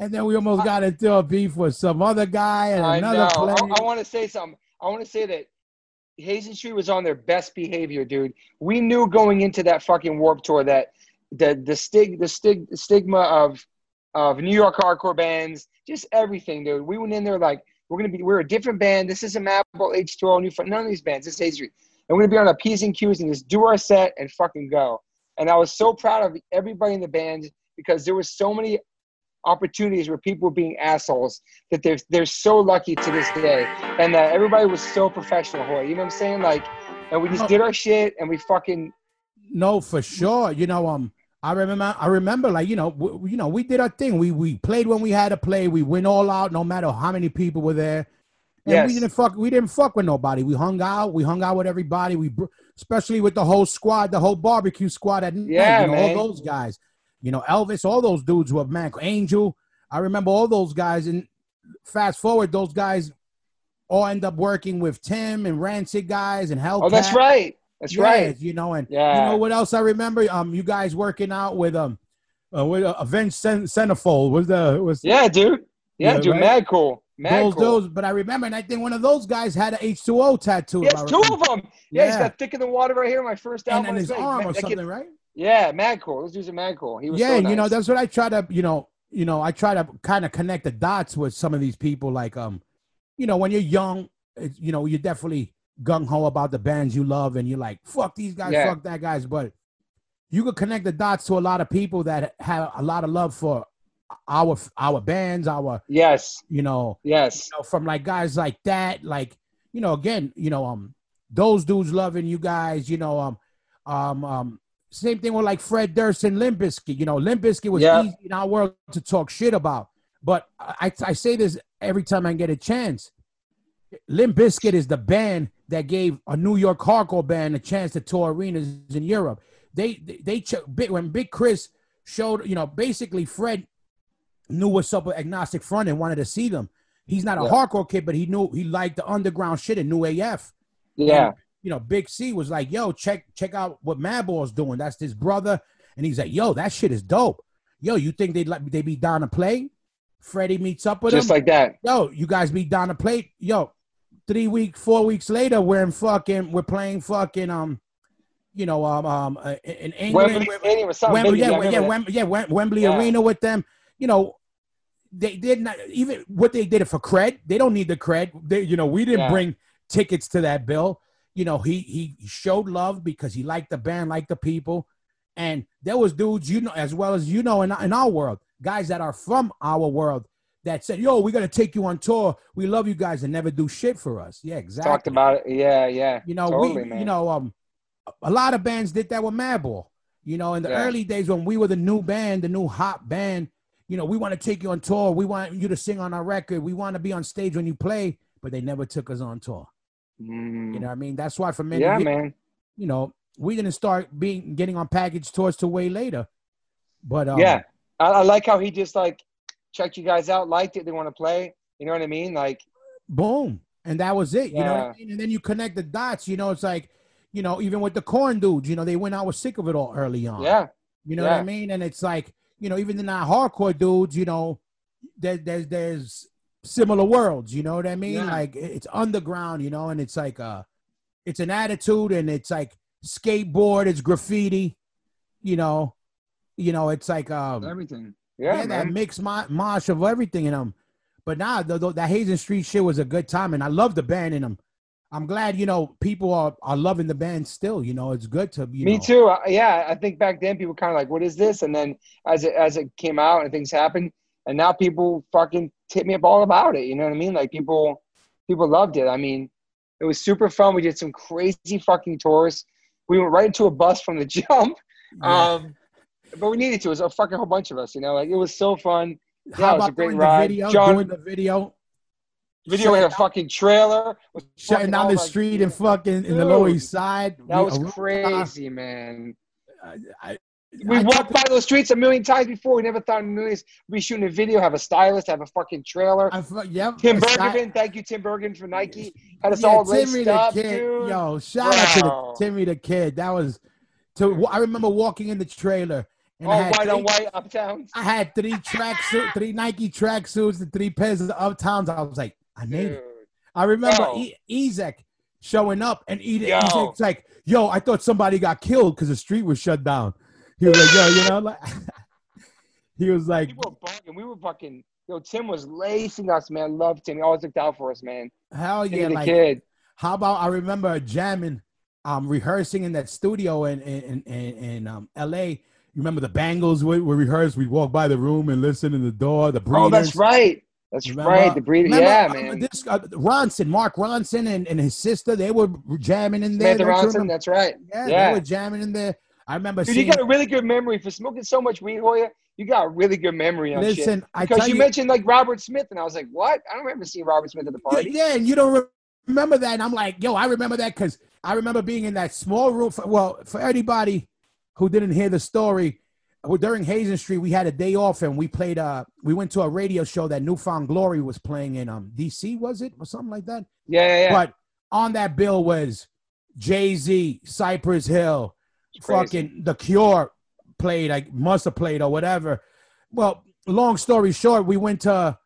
And then we almost got into a beef with some other guy and I another know. I, I want to say something. I want to say that Hazen Street was on their best behavior, dude. We knew going into that fucking Warp Tour that the the stig the stig stigma of of New York hardcore bands, just everything, dude. We went in there like we're gonna be we're a different band. This isn't Madball H2O, New Front, none of these bands. This is Hazen Street, and we're gonna be on a P's and Q's and just do our set and fucking go. And I was so proud of everybody in the band because there was so many opportunities where people were being assholes that they're they're so lucky to this day, and that everybody was so professional. Hoy, you know what I'm saying? Like, and we just No. did our shit, and we fucking No, for sure. You know, um, I remember, I remember, like you know, w- you know, we did our thing. We we played when we had to play. We went all out, no matter how many people were there. And Yes. we didn't fuck. We didn't fuck with nobody. We hung out. We hung out with everybody. We, especially with the whole squad, the whole barbecue squad at night. Yeah, you know, man. all those guys. You know, Elvis, all those dudes were man. Angel, I remember all those guys. And fast forward, those guys all end up working with Tim and Rancid guys and Hellcat. oh, that's right, that's Yeah, right. You know, and Yeah. you know what else I remember? Um, you guys working out with um, uh, with uh, Avenged Cen- Sevenfold was the was Yeah, dude. Yeah, Yeah, dude. right? Mad cool. Mad those cool. those. But I remember, and I think one of those guys had an H two O tattoo. Yes, two of them. Yeah, he's got Thicker Than Water right here. My first and album. on his arm or that kid- something, right? Yeah, mad cool. Those dudes are mad cool. He was Yeah, so and you know that's what I try to you know you know I try to kind of connect the dots with some of these people. Like um, you know, when you're young, you know, you're definitely gung ho about the bands you love, and you're like, fuck these guys, Yeah. fuck that guys. But you could connect the dots to a lot of people that have a lot of love for our our bands, our Yes, you know, yes. you know, from like guys like that, like you know, again, you know, um, those dudes loving you guys, you know, um, um, um, same thing with like Fred Durst and Limp Bizkit. You know, Limp Bizkit was Yeah. easy in our world to talk shit about, but I, I say this every time I get a chance. Limp Bizkit is the band that gave a New York hardcore band a chance to tour arenas in Europe. They they, they ch- when Big Chris showed, you know, basically Fred knew what's up with Agnostic Front and wanted to see them. He's not a Yeah. hardcore kid, but he knew he liked the underground shit and knew AF. Yeah, you know, Big C was like, "Yo, check check out what Madball's doing. That's his brother." And he's like, "Yo, that shit is dope. Yo, you think they'd let they be down to play?" Freddie meets up with Just him. like that. Yo, you guys be down to play? Yo, three week, four weeks later, we're in fucking, we're playing fucking, um, you know, um, um, uh, in England. Wembley Stadium. Wembley, yeah, yeah, remember that. Wem- yeah, Wembley Yeah. Arena with them. You know, they did not even what they did it for cred. They don't need the cred. They, you know, we didn't Yeah. bring tickets to that bill. You know, he he showed love because he liked the band, liked the people, and there was dudes you know as well as you know in in our world, guys that are from our world that said, "Yo, we're gonna take you on tour. We love you guys and never do shit for us." Yeah, exactly. Talked about it. Yeah, yeah. You know, totally, we, man. you know, um, a lot of bands did that with Madball. You know, in the Yeah. early days when we were the new band, the new hot band, you know, we want to take you on tour. We want you to sing on our record. We want to be on stage when you play, but they never took us on tour. Mm. You know what I mean? That's why for many yeah, years, man. you know, we didn't start being getting on package tours till way later. But um, yeah, I, I like how he just like checked you guys out, liked it, they want to play. You know what I mean? Like, boom. And that was it. You know what I mean? And then you connect the dots, you know, it's like, you know, even with the Korn dudes, you know, they went out with sick of it all early on. yeah, You know what I mean? And it's like, you know, even in our hardcore dudes, you know, there, there's there's similar worlds. You know what I mean? Yeah. Like it's underground, you know, and it's like uh it's an attitude, and it's like skateboard, it's graffiti, you know, you know, it's like um everything. yeah, Yeah, that man. mix mo- mosh of everything in them. But now the, the, that Hazen Street shit was a good time, and I love the band in them. I'm glad you know people are are loving the band still. You know, it's good to you Me know, too. I- Yeah, I think back then people kind of like, "What is this?" And then as it as it came out and things happened, and now people fucking hit me up all about it. You know what I mean? Like people, people loved it. I mean, it was super fun. We did some crazy fucking tours. We went right into a bus from the jump. Yeah. Um, but we needed to. It was a fucking whole bunch of us. You know, like it was so fun. yeah, How it was a about great ride. the video? John- doing the video, Video had a fucking trailer. was shutting down the like- street and fucking in the Lower East Side. That was a roof car. crazy, man. I, I, We I walked by those streets a million times before. We never thought in a million we'd be shooting a video, have a stylist, have a fucking trailer. I, yep, Tim side- thank you, Tim Bergman for Nike. Had us yeah, all Timmy the up, kid. dude. Yo, shout out to the Timmy the kid. That was. To, I remember walking in the trailer and I had white three- on white uptowns. I had three track suit, three Nike track suits, and three pairs of Uptowns. I was like, I made Dude. it. I remember Yo. e- Ezek showing up, and e- Yo. Ezek's like, "Yo, I thought somebody got killed because the street was shut down." He was like, "Yo, you know, like." he was like, we were bugging. We were fucking. Yo, Tim was lacing us, man. Loved Tim. He always looked out for us, man. "Hell Timmy yeah!" Like, kid. how about I remember jamming, um, rehearsing in that studio in in in, in um, L.A. You remember the Bangles would, we rehearsed. We'd walk by the room and listen in the door. The breeders. Oh, that's right. That's Remember- right. The breeder. remember, Yeah, man. This uh, Ronson, Mark Ronson, and, and his sister, they were jamming in there. Samantha Ronson. remember? That's right. Yeah, Yeah. they were jamming in there. I remember Dude, you got a really good memory for smoking so much weed, Hoya. You got a really good memory on shit. Listen, I Because you, you, mentioned like Robert Smith, and I was like, "What? I don't remember seeing Robert Smith at the party." yeah, and you don't remember that. And I'm like, yo, I remember that because I remember being in that small room. For, well, for anybody who didn't hear the story, during Hazen Street, we had a day off and we played. Uh, we went to a radio show that New Found Glory was playing in um DC, was it or something like that? Yeah, yeah, yeah. But on that bill was Jay Z, Cypress Hill. Fucking The Cure played, I must have played or whatever. Well, long story short, we went to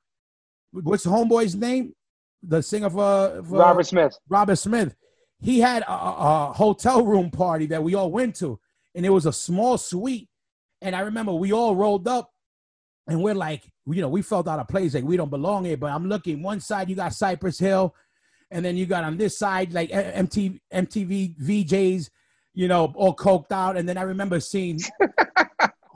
what's the homeboy's name? The singer for, uh, for uh, Robert Smith. Robert Smith. He had a, a a hotel room party that we all went to, and it was a small suite. And I remember we all rolled up, and we're like, you know, we felt out of place, like we don't belong here. But I'm looking one side, you got Cypress Hill, and then you got on this side like MTV, MTV VJs, you know, all coked out. And then I remember seeing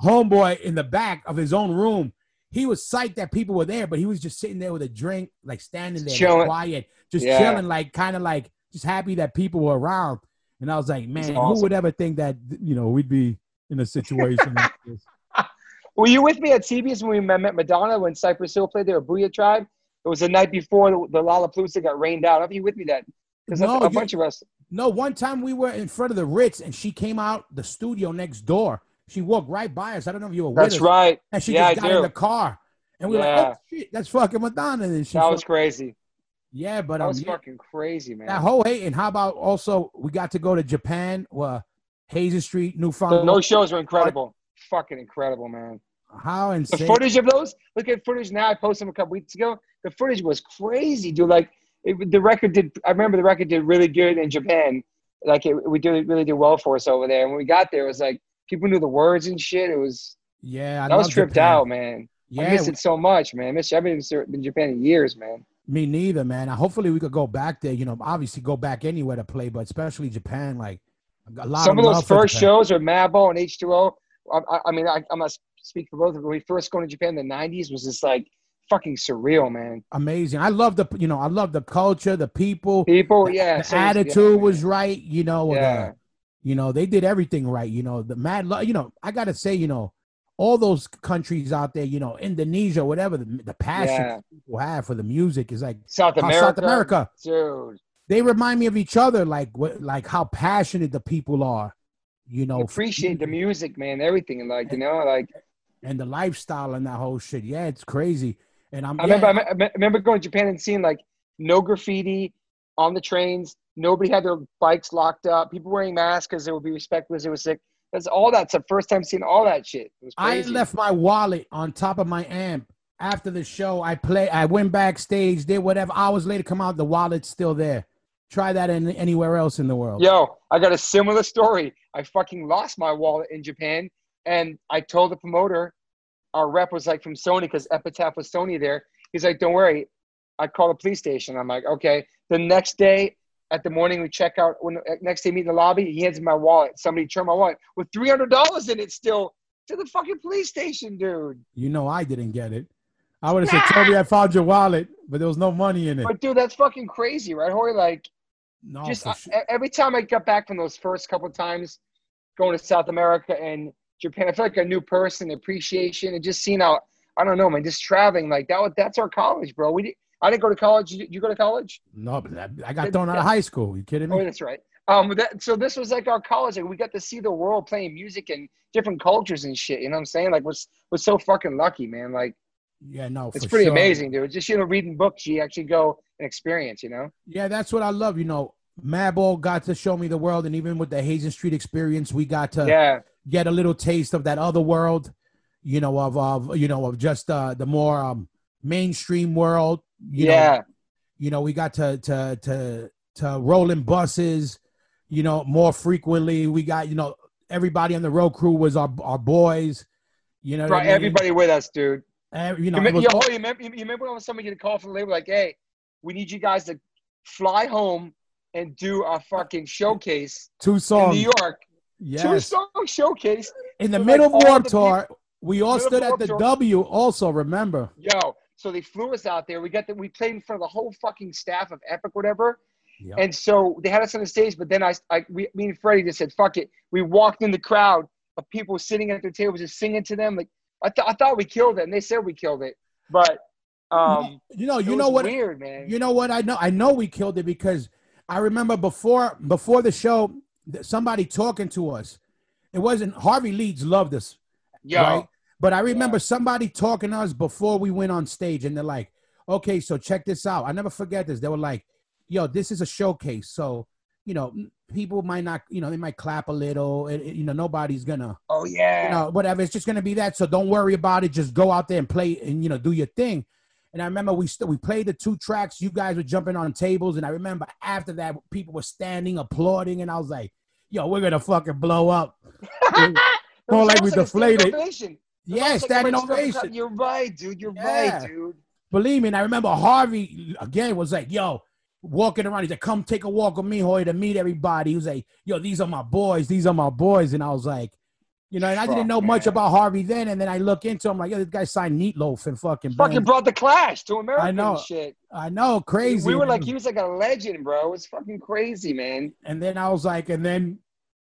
homeboy in the back of his own room. He was psyched that people were there, but he was just sitting there with a drink, like standing there, Chilling. quiet, just Yeah. chilling, like kind of like just happy that people were around. And I was like, man, who would ever think that you know we'd be in a situation like this? Were you with me at TBS when we met Madonna when Cypress Hill played there, Boo-Yaa T.R.I.B.E.? It was the night before the, Lollapalooza got rained out. Are you with me then? Because No, a, bunch of us. No, one time we were in front of the Ritz, and she came out the studio next door. She walked right by us. I don't know if you were with That's us. right. And she Yeah, just got in the car, and we were Yeah. like, "Oh shit, that's fucking Madonna!" And she That was crazy. Yeah, but That um, was yeah, fucking crazy, man. that whole hate. And how about also we got to go to Japan, well, Hazen Street, Newfoundland. those shows were incredible. Fucking incredible, man. How The insane! footage of those, look at footage now. I posted them a couple weeks ago. The footage was crazy, dude. Like it, the record did. I remember the record did really good in Japan. Like it, we did really did well for us over there. And when we got there, it was like people knew the words and shit. It was yeah, I I was tripped Japan. out, man. Yeah, I miss it so much, man. I miss. I've been in Japan in years, man. Me neither, man. Hopefully we could go back there. You know, obviously go back anywhere to play, but especially Japan. Like a lot Some of of those first shows are Madball and H2O. I, I, I mean, I, I'm not speak for both of them. When we first going to Japan in the '90s, was just like fucking surreal, man. Amazing. I love the you know I love the culture, the people, People, the, yeah, the so attitude yeah, was right. You know, the- Yeah. you know they did everything right. You know the mad. Lo- you know I gotta say, you know, all those countries out there, you know, Indonesia, whatever, the, the passion Yeah. people have for the music is like South uh, America, South America. dude. They remind me of each other, like what, like how passionate the people are. You know, appreciate the music. man. Everything, like you know, like and the lifestyle and that whole shit. Yeah, it's crazy. And I'm I remember, yeah, me- I remember going to Japan and seeing like no graffiti on the trains. Nobody had their bikes locked up. People wearing masks because they would be respectful as they were sick. That's all. That's the first time seeing all that shit. It was I left my wallet on top of my amp after the show. I play. I went backstage, did whatever. Hours later, come out, the wallet's still there. Try that in anywhere else in the world. Yo, I got a similar story. I fucking lost my wallet in Japan, and I told the promoter, our rep was like from Sony because Epitaph was Sony there. He's like, "Don't worry." I call the police station. I'm like, "Okay." The next day, at the morning, we check out. When uh, next day, meet in the lobby, he hands me my wallet. Somebody turned my wallet with three hundred dollars in it still to the fucking police station, dude. You know, I didn't get it. I would have said, Toby, I found your wallet, but there was no money in it. But dude, that's fucking crazy, right, Hoy? Like, No, just I- sure. every time I got back from those first couple times going to South America and Japan, I feel like a new person, appreciation, and just seeing how I don't know, man, just traveling like that. was- That's our college, bro. We I didn't go to college. You, you go to college? no, but I, I got thrown out of high school. You kidding me? Oh, that's right. Um, that, so this was like our college. Like we got to see the world playing music and different cultures and shit. You know what I'm saying? Like we're so fucking lucky, man. Like Yeah, no, it's pretty sure. amazing, dude. Just you know, reading books, you actually go and experience. You know? Yeah, that's what I love. You know, Madball got to show me the world, and even with the Hazen Street experience, we got to Yeah. Get a little taste of that other world. You know, of of you know of just uh, the more um, mainstream world. You yeah. know, you know, we got to to to to rolling buses. You know, more frequently. We got you know everybody on the road crew was our our boys. You know, I Right. mean? Everybody with us, dude. Ev- you know, You, remember, was yo, all- you, remember, you remember when somebody get a call from the label like, "Hey, we need you guys to fly home and do a fucking showcase two songs in. New York, two song showcase." in the middle like, of Warped Tour, we all stood at the Tour- W. Also, remember? Yo, so they flew us out there. We got the, we played in front of the whole fucking staff of Epic, whatever. Yeah. And so they had us on the stage, but then I, I we, me and Freddie just said, "Fuck it." We walked in the crowd of people sitting at their tables, just singing to them. Like I, th- I thought we killed it, and they said we killed it, but um, you know, you know what? Weird, man. You know what? I know. I know we killed it because I remember before before the show, somebody talking to us. It wasn't Harvey Leeds loved us, Yo, right? But I remember somebody talking to us before we went on stage, and they're like, "Okay, so check this out." I never forget this. They were like, "Yo, this is a showcase, so you know, people might not, you know, they might clap a little, and, and, you know, nobody's gonna." oh yeah. you know, whatever. It's just gonna be that. So don't worry about it. Just go out there and play and you know do your thing. And I remember we st- we played the two tracks. You guys were jumping on tables, and I remember after that people were standing applauding, and I was like, "Yo, we're gonna fucking blow up." More like we almost a standing deflated. ovation. It was Yeah, standing everybody stood up. ovation. You're right, dude. You're Yeah. right, dude. Believe me, and I remember Harvey again was like, "Yo." Walking around, he's like, "Come take a walk with me, Hoy, to meet everybody." He was like, "Yo, these are my boys. These are my boys." And I was like, you know, and I didn't know much about Harvey then. And then I look into him, like, "Yo, this guy signed Meatloaf and fucking." Fucking Benz." brought the Clash to America. I know. And shit. I know, crazy. We were And like, he was like a legend, bro. It was fucking crazy, man. and then I was like, and then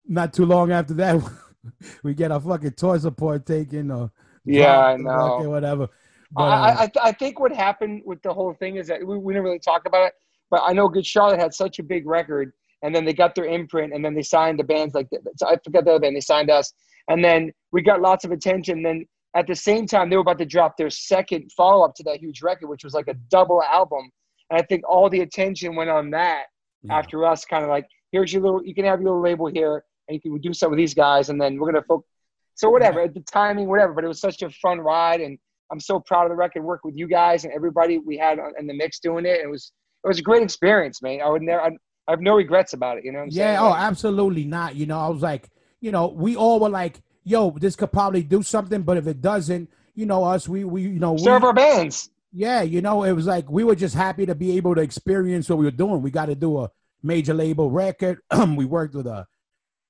not too long after that, we get our fucking toy support taken or Yeah, I dropped or know. whatever. But, I, uh, I, I, th- I think what happened with the whole thing is that we, we didn't really talk about it, but I know Good Charlotte had such a big record, and then they got their imprint, and then they signed the bands like so I forgot the other band. They signed us, and then we got lots of attention. Then at the same time, they were about to drop their second follow up to that huge record, which was like a double album, And I think all the attention went on that Yeah. after us kind of like, here's your little, you can have your little label here and you can do some of these guys and then we're going to focus. So whatever, the timing, whatever, but it was such a fun ride and I'm so proud of the record, work with you guys and everybody we had on- in the mix doing it. It was, it was a great experience, man. I would never, I, I have no regrets about it. You know what I'm saying? Yeah, oh, absolutely not. You know, I was like, you know, we all were like, yo, this could probably do something, but if it doesn't, you know, us, we, we, you know, we, our bands. yeah, you know, it was like we were just happy to be able to experience what we were doing. We got to do a major label record. we worked with a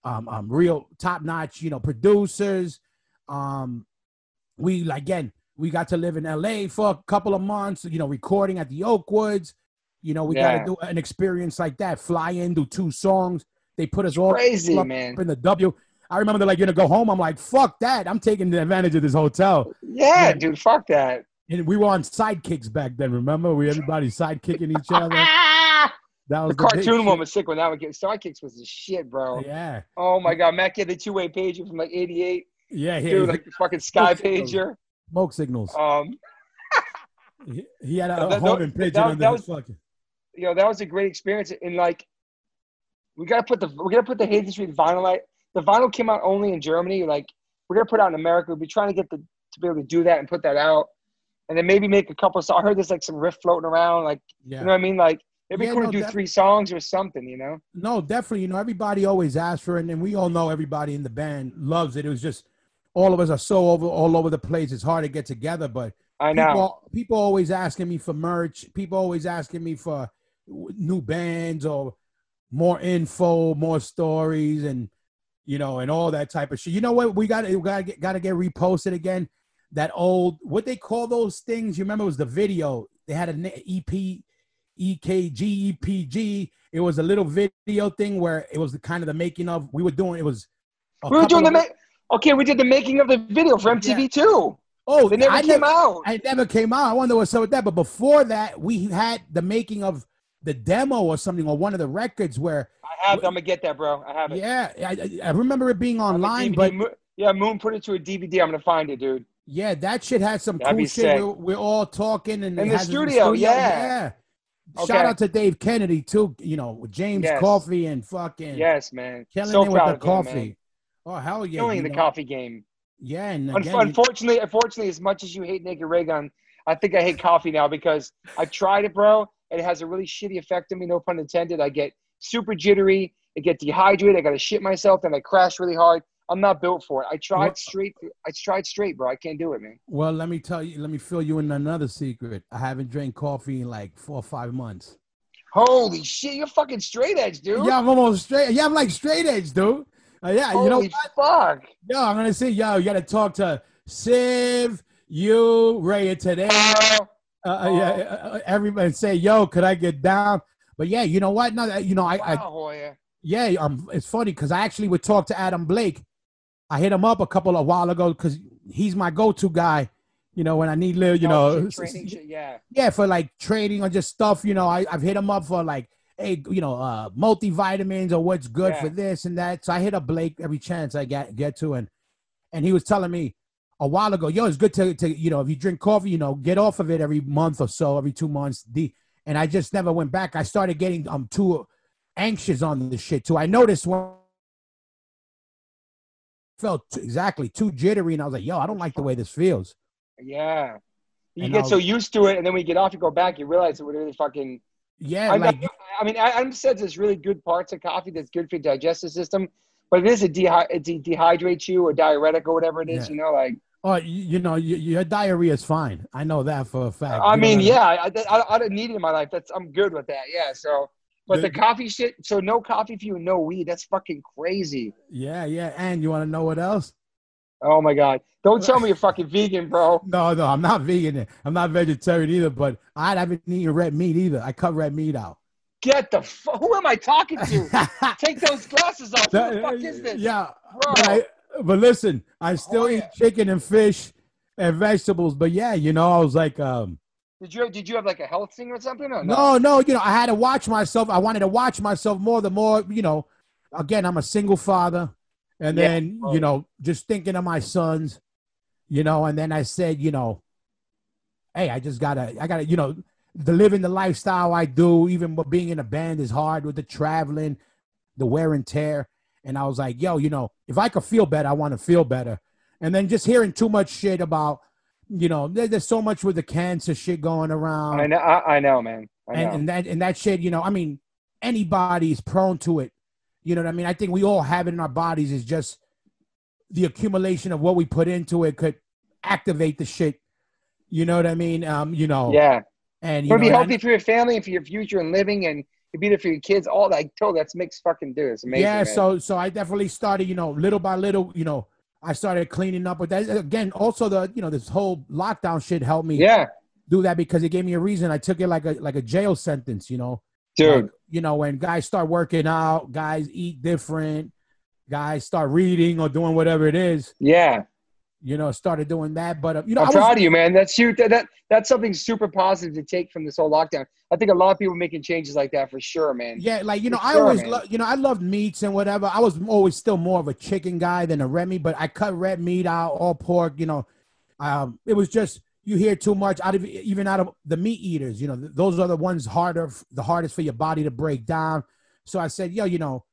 um, um real top notch, you know, producers. Um, we like again, we got to live in LA for a couple of months, you know, recording at the Oakwoods. You know, we got to do an experience like that. Fly in, do two songs. They put us all Crazy, up man. in the W. I remember they're like, you're gonna go home. I'm like, fuck that. I'm taking advantage of this hotel. Yeah, dude, fuck that. And we were on sidekicks back then. Remember, we everybody sidekicking each other. That was The the, cartoon one was sick when that one came. Sidekicks was the shit, bro. Yeah, Oh my god, Mac had the two way pager from like '88, yeah, yeah. dude, like the fucking Sky Smoke signals. pager. smoke signals. Um, He, he had a, That- homing that- pigeon that- under that his was- fucking. you know, that was a great experience. And like, we gotta put the we gotta put the Hazen Street vinyl out. The vinyl came out only in Germany. Like, we're gonna put it out in America. We'll be trying to get the to be able to do that and put that out, and then maybe make a couple. So I heard there's like some riff floating around. Like, Yeah. you know what I mean? Like, maybe Yeah, cool no, do def- three songs or something. You know? No, definitely. You know, everybody always asks for it, and we all know everybody in the band loves it. It was just all of us are so over all over the place. It's hard to get together, but I know. people, people always asking me for merch. People always asking me for new bands or more info, more stories, and you know, and all that type of shit. You know what? We got we got to get got to get reposted again. That old what they call those things? You remember it was the video. They had an EP, EKG, EPG. It was a little video thing where it was the kind of the making of. We were doing it was. we were doing the ma- okay. We did the making of the video for MTV too. Oh, They never I came never- out. I never came out. I wonder what's up with that. But before that, we had the making of the demo or something or one of the records where, I have. I'm gonna get that, bro. I have it. yeah, I, I remember it being online. But yeah, Moon put it to a DVD. I'm gonna find it, dude. yeah, that shit had some That'd cool shit. We're, we're all talking and In the studio, yeah. yeah. Shout out to Dave Kennedy too. You know, with James Yes. Coffee and fucking Yes, man. killing so it with the of him, coffee. man. oh hell yeah! Killing the know? coffee game. Yeah, and again, unfortunately, unfortunately, as much as you hate Naked Raygun, I think I hate coffee now because I tried it, bro, and it has a really shitty effect on me. No pun intended. I get super jittery. I get dehydrated. I gotta shit myself, and I crash really hard. I'm not built for it. I tried straight. I tried straight, bro. I can't do it, man. well, let me tell you. Let me fill you in another secret. I haven't drank coffee in like four or five months. Holy shit, you're fucking straight edge, dude. Yeah, I'm almost straight. Yeah, I'm like straight edge, dude. Uh, yeah, you know, Holy fuck. yo, I'm gonna say, yo, you gotta talk to Civ, you, Ray, today. Uh, uh, yeah, uh, uh, everybody say, yo, could I get down? But yeah, you know what? No, you know, I, I wow, Hoya. yeah, um, it's funny because I actually would talk to Adam Blake. I hit him up a couple of while ago because he's my go-to guy. You know, when I need little, you Oh, know, training yeah. yeah, for like trading or just stuff. You know, I, I've hit him up for like, hey, you know, uh, multivitamins or what's good Yeah. for this and that. So I hit up Blake every chance I get get to, and and he was telling me a while ago, yo, it's good to to you know, if you drink coffee, you know, get off of it every month or so, every two months. The and I just never went back. I started getting um too anxious on this shit too. I noticed when felt t- exactly too jittery, and I was like, yo, I don't like the way this feels. Yeah. You And get I'll- so used to it, and then when you get off, you go back, you realize it would really fucking. Yeah, I, like I, I mean, I, I'm said there's really good parts of coffee that's good for your digestive system, but it is a dehy- it de- dehydrates you or diuretic or whatever it is. Yeah. You know, like Oh, you, you know, you, your diarrhea is fine. I know that for a fact. I You mean, yeah, I, I, I don't need it in my life. That's I'm good with that. Yeah. So, but the The- coffee shit. So no coffee for you, no weed. That's fucking crazy. Yeah, yeah. And you want to know what else? Oh my god! Don't tell me you're fucking vegan, bro. No, no, I'm not vegan. I'm not vegetarian either. But I haven't eaten red meat either. I cut red meat out. Get the fu- who am I talking to? Take those glasses off. Who the fuck is this? Yeah, but, I, but listen, I still Oh, eat yeah. chicken and fish and vegetables. But yeah, you know, I was like, um, Did you did you have like a health thing or something? Or no, no, you know, I had to watch myself. I wanted to watch myself more. The more, you know, again, I'm a single father, and Yeah, then bro. you know, just thinking of my sons, you know, and then I said, you know, hey, I just gotta, I gotta, you know, the living the lifestyle I do, even but being in a band is hard with the traveling, the wear and tear. And I was like, yo, you know, if I could feel better, I want to feel better. And then just hearing too much shit about, you know, there, there's so much with the cancer shit going around. I know, I, I know, man. I know. and, and that and that shit, you know, I mean, anybody is prone to it. You know what I mean? I think we all have it in our bodies. Is just the accumulation of what we put into it could activate the shit. You know what I mean? Um, you know. yeah. And you It'll be healthy for your family and for your future and living and it'd be there for your kids. All that. I told that's makes fucking do. It's amazing. yeah. man. So so I definitely started. You know, little by little. You know, I started cleaning up But that. Again, also the you know this whole lockdown shit helped me yeah, do that because it gave me a reason. I took it like a like a jail sentence. You know. dude. Like, you know, when guys start working out, guys eat different, guys start reading or doing whatever it is, yeah. You know, started doing that. But, uh, you know, I'm I was, proud of you, man. That's huge. That, that that's something super positive to take from this whole lockdown. I think a lot of people making changes like that for sure, man. yeah, like, you know, For I sure, always, lo- you know, I loved meats and whatever. I was always still more of a chicken guy than a red meat, but I cut red meat out, all pork, you know. Um, it was just, you hear too much out of even out of the meat eaters, you know, th- those are the ones harder, the hardest for your body to break down. So I said, yo, you know,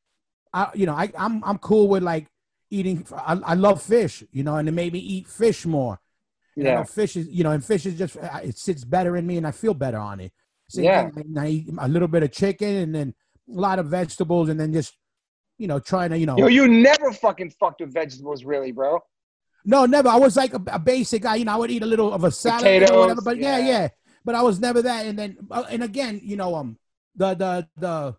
I, you know, I, I'm, I'm cool with like eating. I, I love fish, you know, and it made me eat fish more. Yeah. know fish is, you know, and fish is just, uh, it sits better in me and I feel better on it. Same Yeah. thing, I eat a little bit of chicken and then a lot of vegetables and then just, you know, trying to, you know, Yo, you never fucking fucked with vegetables, really, bro. no, never. I was like a, a basic guy. You know, I would eat a little of a salad or Potatoes, whatever. But yeah. yeah. yeah, But I was never that. And then, uh, and again, you know, um, the the the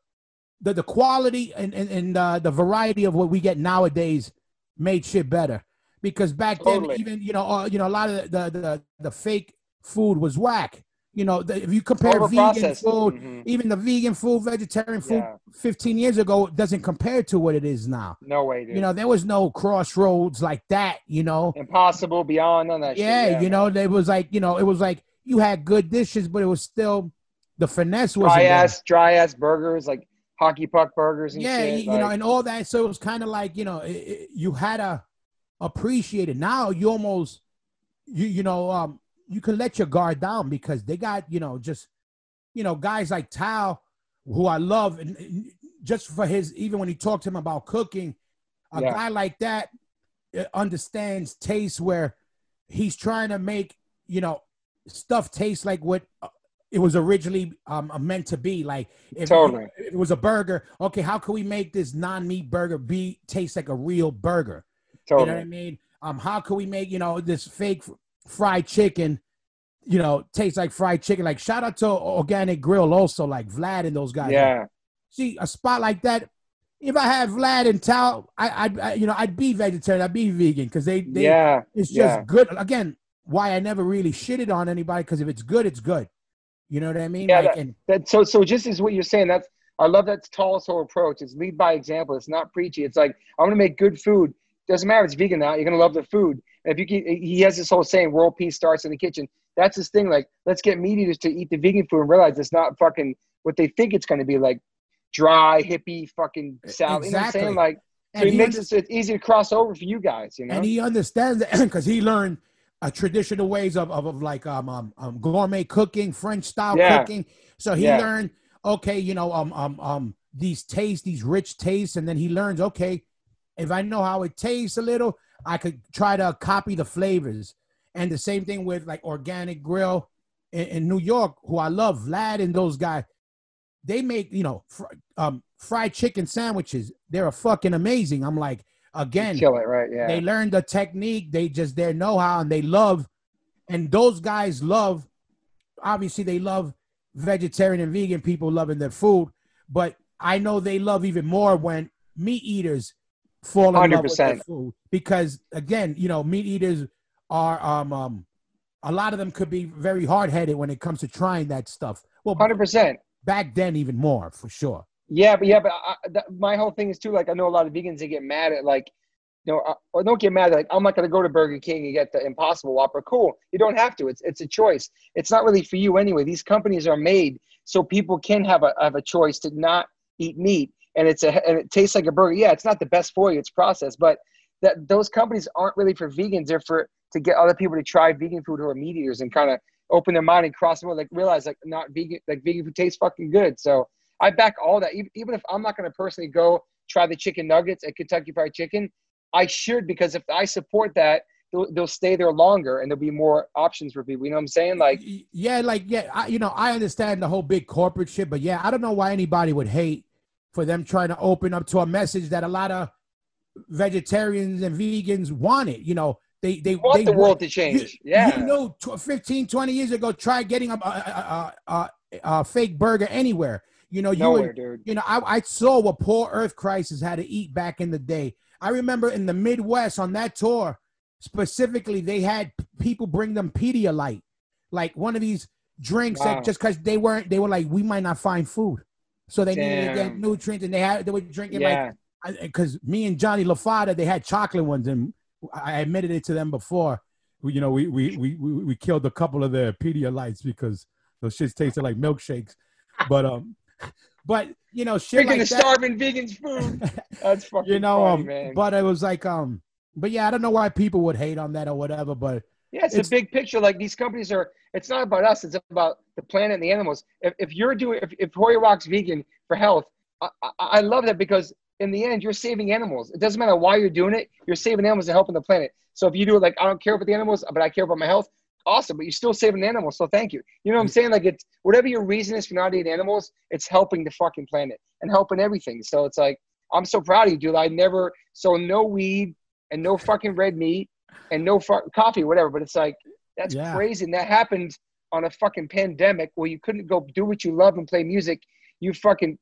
the, the quality and and, and uh, the variety of what we get nowadays made shit better. Because back Totally. then, even you know, uh, you know, a lot of the the the fake food was whack. You know, the, if you compare vegan food, Mhm. even the vegan food, vegetarian food, Yeah. 15 years ago doesn't compare to what it is now. No way, dude. You know, there was no crossroads like that. You know, Impossible, beyond, of that yeah, shit. you know, it was like, you know, it was like you had good dishes, but it was still the finesse was dry ass, dry ass burgers, like hockey puck burgers and Yeah, shit. you know, and all that. So it was kind of like, you know, it, it- you had to appreciate it. Now you almost, you you know, um, you can let your guard down because they got, you know, just, you know, guys like Tal, who I love, and, and just for his, even when he talked to him about cooking, a Yeah. guy like that uh, understands taste where he's trying to make, you know, stuff taste like what uh, it was originally um, meant to be. Like if, Totally. it was a burger, okay, how can we make this non-meat burger be taste like a real burger? Totally. You know what I mean? Um, how can we make you know this fake fried chicken, you know, taste like fried chicken? Like shout out to Organic Grill also, like Vlad and those guys. Yeah, See a spot like that. If I had Vlad and Tal, I, I'd I, you know I'd be vegetarian, I'd be vegan because they they yeah, it's just yeah. good. Again, why I never really shitted on anybody because if it's good, it's good. You know what I mean? Yeah, like, and that so so just as what you're saying that's i love that whole approach. It's lead by example. It's not preachy. It's like i'm gonna make good food. Doesn't matter if it's vegan now you're gonna love the food. And if you keep, he has this whole saying world peace starts in the kitchen. That's his thing. Like let's get meat eaters to eat the vegan food and realize it's not fucking what they think it's gonna be like dry hippie fucking salad. You know what i'm saying? like so and he he makes it so it's easy to cross over for you guys you know? and he understands that because he learned uh, traditional ways of, of, of like um, um, um gourmet cooking, French style Yeah. cooking. So he Yeah. learned okay, you know, um um um these tastes, these rich tastes, and then he learns okay, if I know how it tastes a little, I could try to copy the flavors. And the same thing with like Organic Grill in, in New York, who I love, Vlad and those guys. They make you know fr- um fried chicken sandwiches. They're a fucking amazing. I'm like again kill it right? Yeah. they learn the technique they just their know-how and they love and those guys love obviously they love vegetarian and vegan people loving their food but i know they love even more when meat eaters fall in love with their food. Because again you know meat eaters are um um a lot of them could be very hard-headed when it comes to trying that stuff. Well 100% back then even more for sure Yeah, but yeah, but I, that, my whole thing is too. Like, I know a lot of vegans they get mad at like, you know, uh, don't get mad like I'm not gonna go to Burger King and get the Impossible Whopper. Cool, you don't have to. It's it's a choice. It's not really for you anyway. These companies are made so people can have a have a choice to not eat meat, and it's a and it tastes like a burger. Yeah, it's not the best for you. It's processed, but that those companies aren't really for vegans. They're for to get other people to try vegan food who are meat eaters and kind of open their mind and cross the road, like realize like not vegan, like vegan food tastes fucking good. So I back all that. Even, if I'm not going to personally go try the chicken nuggets at Kentucky Fried Chicken, I should because if I support that, they'll, they'll stay there longer and there'll be more options for people. You know what I'm saying? Like, yeah, like yeah, I, you know, I understand the whole big corporate shit, but yeah, I don't know why anybody would hate for them trying to open up to a message that a lot of vegetarians and vegans wanted. You know, they they want they the world to change. You, yeah, you know, 15, 20 years ago, try getting a, a, a, a, a fake burger anywhere. You know, you Nowhere, would, dude. you know, I, I saw what poor Earth Crisis had to eat back in the day. I remember in the Midwest on that tour, specifically, they had people bring them Pedialyte, like one of these drinks Wow. that just because they weren't, they were like, we might not find food, so they needed to get nutrients, and they had they were drinking like because me and Johnny LaFada, they had chocolate ones, and I admitted it to them before. You know, we we we we, we killed a couple of the Pedialytes because those shits tasted like milkshakes. But um, but you know, shit freaking like the that. starving vegans food. That's fucking you know, funny, um, man. but it was like um, but yeah, I don't know why people would hate on that or whatever. But Yeah, it's, It's- a big picture. Like these companies are. It's not about us. It's about the planet and the animals. If, if you're doing, if, if Hoya Roc's vegan for health, I, I, I love that because in the end, you're saving animals. It doesn't matter why you're doing it. You're saving animals and helping the planet. So if you do it like I don't care about the animals, but I care about my health, awesome. But you're still saving animals. So thank you. You know what I'm mm. saying? Like it's whatever your reason is for not eating animals, it's helping the fucking planet and helping everything. So it's like I'm so proud of you, dude. I never so no weed and no fucking red meat and no fu- coffee, whatever. But it's like that's Yeah. crazy, and that happened on a fucking pandemic where you couldn't go do what you love and play music. You fucking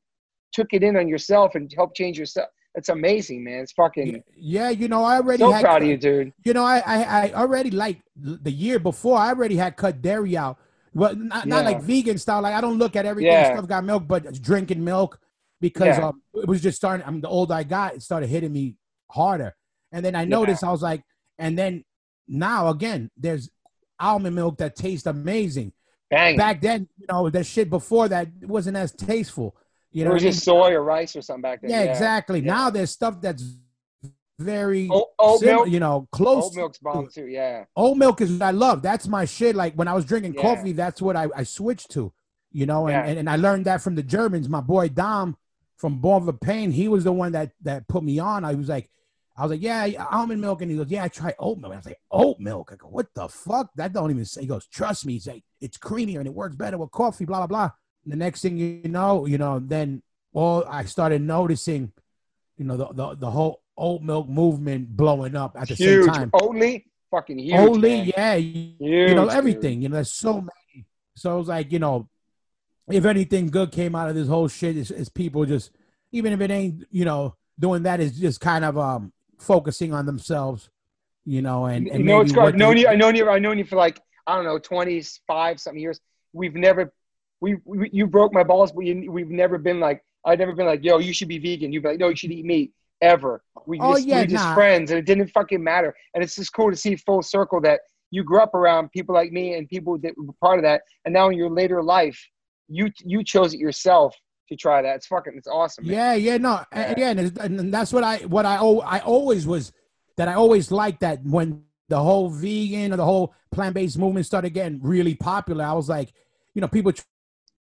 took it in on yourself and helped change yourself. It's amazing, man. It's fucking yeah, you know, I already so had proud of you, dude. You know, I, I, I already like the year before. I already had cut dairy out. Well, not, not like vegan style. Like I don't look at everything Yeah. stuff got milk, but drinking milk because Yeah. um, it was just starting. I mean, the older I got, it started hitting me harder. And then I Yeah. noticed I was like, and then now again, there's almond milk that tastes amazing. Bang. Back then, you know, that shit before that wasn't as tasteful. You it know, was what I mean? just soy or rice or something back then. yeah, exactly. Yeah. Now there's stuff that's very, Oat, oat sim- milk. you know, close. Oat milk's bomb too. Yeah. oat milk is what I love. That's my shit. Like when I was drinking Yeah. coffee, that's what I, I switched to, you know, and, Yeah. and, and I learned that from the Germans. My boy Dom from Born from Pain, he was the one that that put me on. I was like, I was like, yeah, almond milk. And he goes, yeah, I try oat milk. I was like, oat milk. I go, what the fuck? That don't even say. He goes, trust me. He's like, it's creamier and it works better with coffee, blah, blah, blah. The next thing you know, you know, then all I started noticing, you know, the, the, the whole oat milk movement blowing up at the huge. same time. Oatly, fucking huge. Only, yeah, Huge, you know dude. everything. You know, there's so many. So it's like you know, if anything good came out of this whole shit, is, is people just even if it ain't you know doing that is just kind of um focusing on themselves, you know, and, and you know, it's what I've known you. I known you. I known you for like I don't know, twenty five something years. We've never, we, we you broke my balls, but you, we've never been like I've never been like, yo, you should be vegan. You'd be like, no, you should eat meat. Ever. We Oh, just, yeah, we just nah. friends, and it didn't fucking matter. And it's just cool to see full circle that you grew up around people like me and people that were part of that, and now in your later life, you you chose it yourself to try that. It's fucking, it's awesome. man. Yeah, yeah, no, Yeah. and again, and that's what I what I I always was that I always liked that when the whole vegan or the whole plant based movement started getting really popular. I was like, you know, people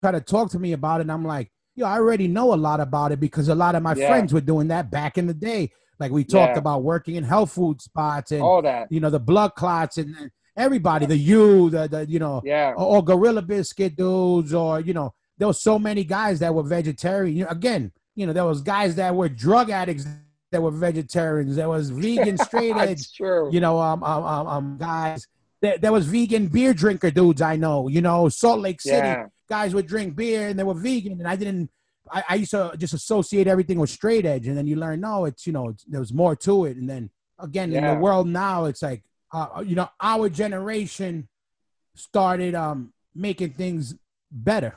try to talk to me about it, and I'm like, yo, I already know a lot about it because a lot of my Yeah. friends were doing that back in the day. Like we talked Yeah. about working in health food spots and All that. you know the blood clots and, everybody, the you, the the you know Yeah. or, or gorilla biscuit dudes or you know there was so many guys that were vegetarian you know, again you know there was guys that were drug addicts that were vegetarians there was vegan straight edge you know um um, um, um guys there, there was vegan beer drinker dudes i know you know salt lake city yeah. Guys would drink beer and they were vegan and i didn't I, I used to just associate everything with straight edge and then you learn no it's you know it's, there was more to it and then again in the world now it's like uh, you know our generation started um making things better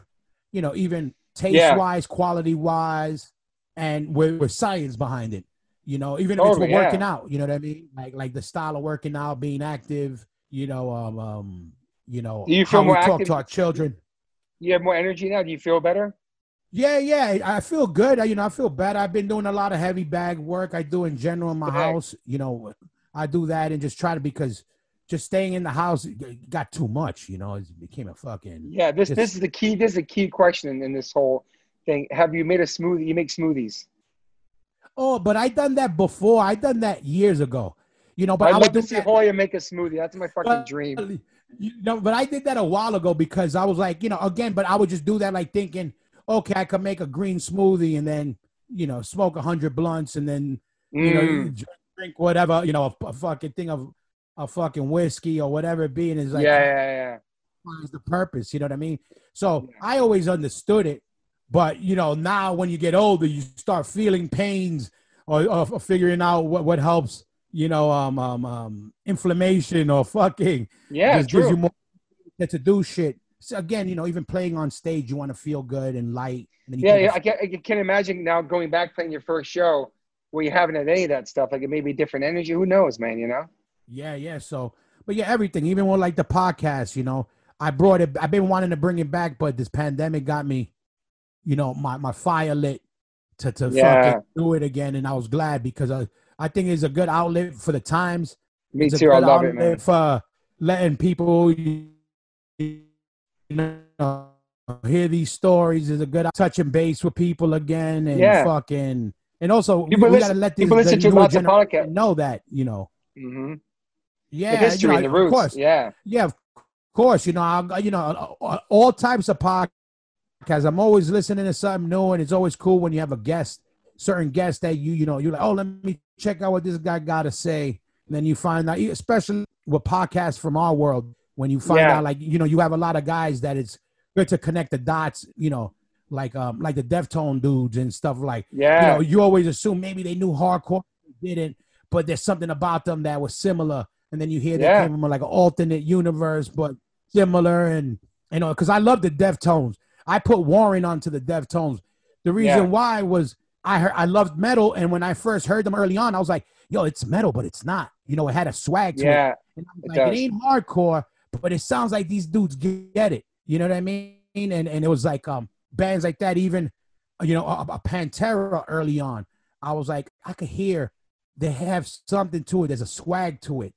you know even taste Yeah. wise quality wise and with, with science behind it you know even if it's for working yeah. out you know what i mean like like the style of working out being active you know um um you know you how we talk active? to our children You have more energy now. Do you feel better? yeah, yeah, I feel good. I, you know, I feel better. I've been doing a lot of heavy bag work. I do in general in my Bag. house. You know, I do that and just try to because just staying in the house got too much. You know, it became a fucking Yeah, this Just- this is the key. This is a key question in, in this whole thing. Have you made a smoothie? You make smoothies. oh. But I done that before. I done that years ago. You know, but I'd I love to see that- oh, Hoya make a smoothie. That's my fucking But- dream. You know, but I did that a while ago because I was like, you know, again, but I would just do that like thinking, okay, I could make a green smoothie and then, you know, smoke a hundred blunts and then, you know, Mm. drink- drink whatever, you know, a, a fucking thing of a fucking whiskey or whatever it be, and it's like yeah, yeah, yeah. finds the purpose. You know what I mean? So Yeah. I always understood it, but you know, now when you get older, you start feeling pains or, or, or figuring out what, what helps. You know, um, um, um, inflammation or fucking Yeah, just gives you more to do shit. So again, you know, even playing on stage, you want to feel good and light. And then you Yeah, yeah. I can, I can imagine now going back playing your first show where you haven't had any of that stuff. Like it may be different energy. Who knows, man? You know? yeah, yeah. So, but yeah, everything, even with like the podcast, you know, I brought it. I've been wanting to bring it back, but this pandemic got me, you know, my my fire lit to to Yeah. fucking do it again, and I was glad because I I think it's a good outlet for the times. Me It's too. I love it, man. For letting people, you know, hear these stories is a good touching base with people again, and Yeah. fucking, and also People we, listen- gotta let people listen the to lots of podcasts. know that you know, hmm yeah, the history you know, and the of course, Yeah. yeah, of course. You know, I, you know, all types of podcasts. I'm always listening to something new, and it's always cool when you have a guest, certain guests that you, you know, you're like, oh, let me check out what this guy got to say. And then you find out, especially with podcasts from our world, when you find Yeah. out, like, you know, you have a lot of guys that it's good to connect the dots. You know, like, um, like the Deftone dudes and stuff like Yeah. you know, you always assume maybe they knew hardcore, they didn't, but there's something about them that was similar. And then you hear they Yeah. came from like an alternate universe, but similar. And you know, because I love the Deftones. I put Warren onto the Deftones. The reason Yeah. why was I heard I loved metal, and when I first heard them early on, I was like, "Yo, it's metal, but it's not." You know, it had a swag to it. yeah. And I was It like, it ain't hardcore, but it sounds like these dudes get it. You know what I mean? And and it was like um bands like that, even you know, a, a Pantera early on. I was like, I could hear they have something to it. There's a swag to it.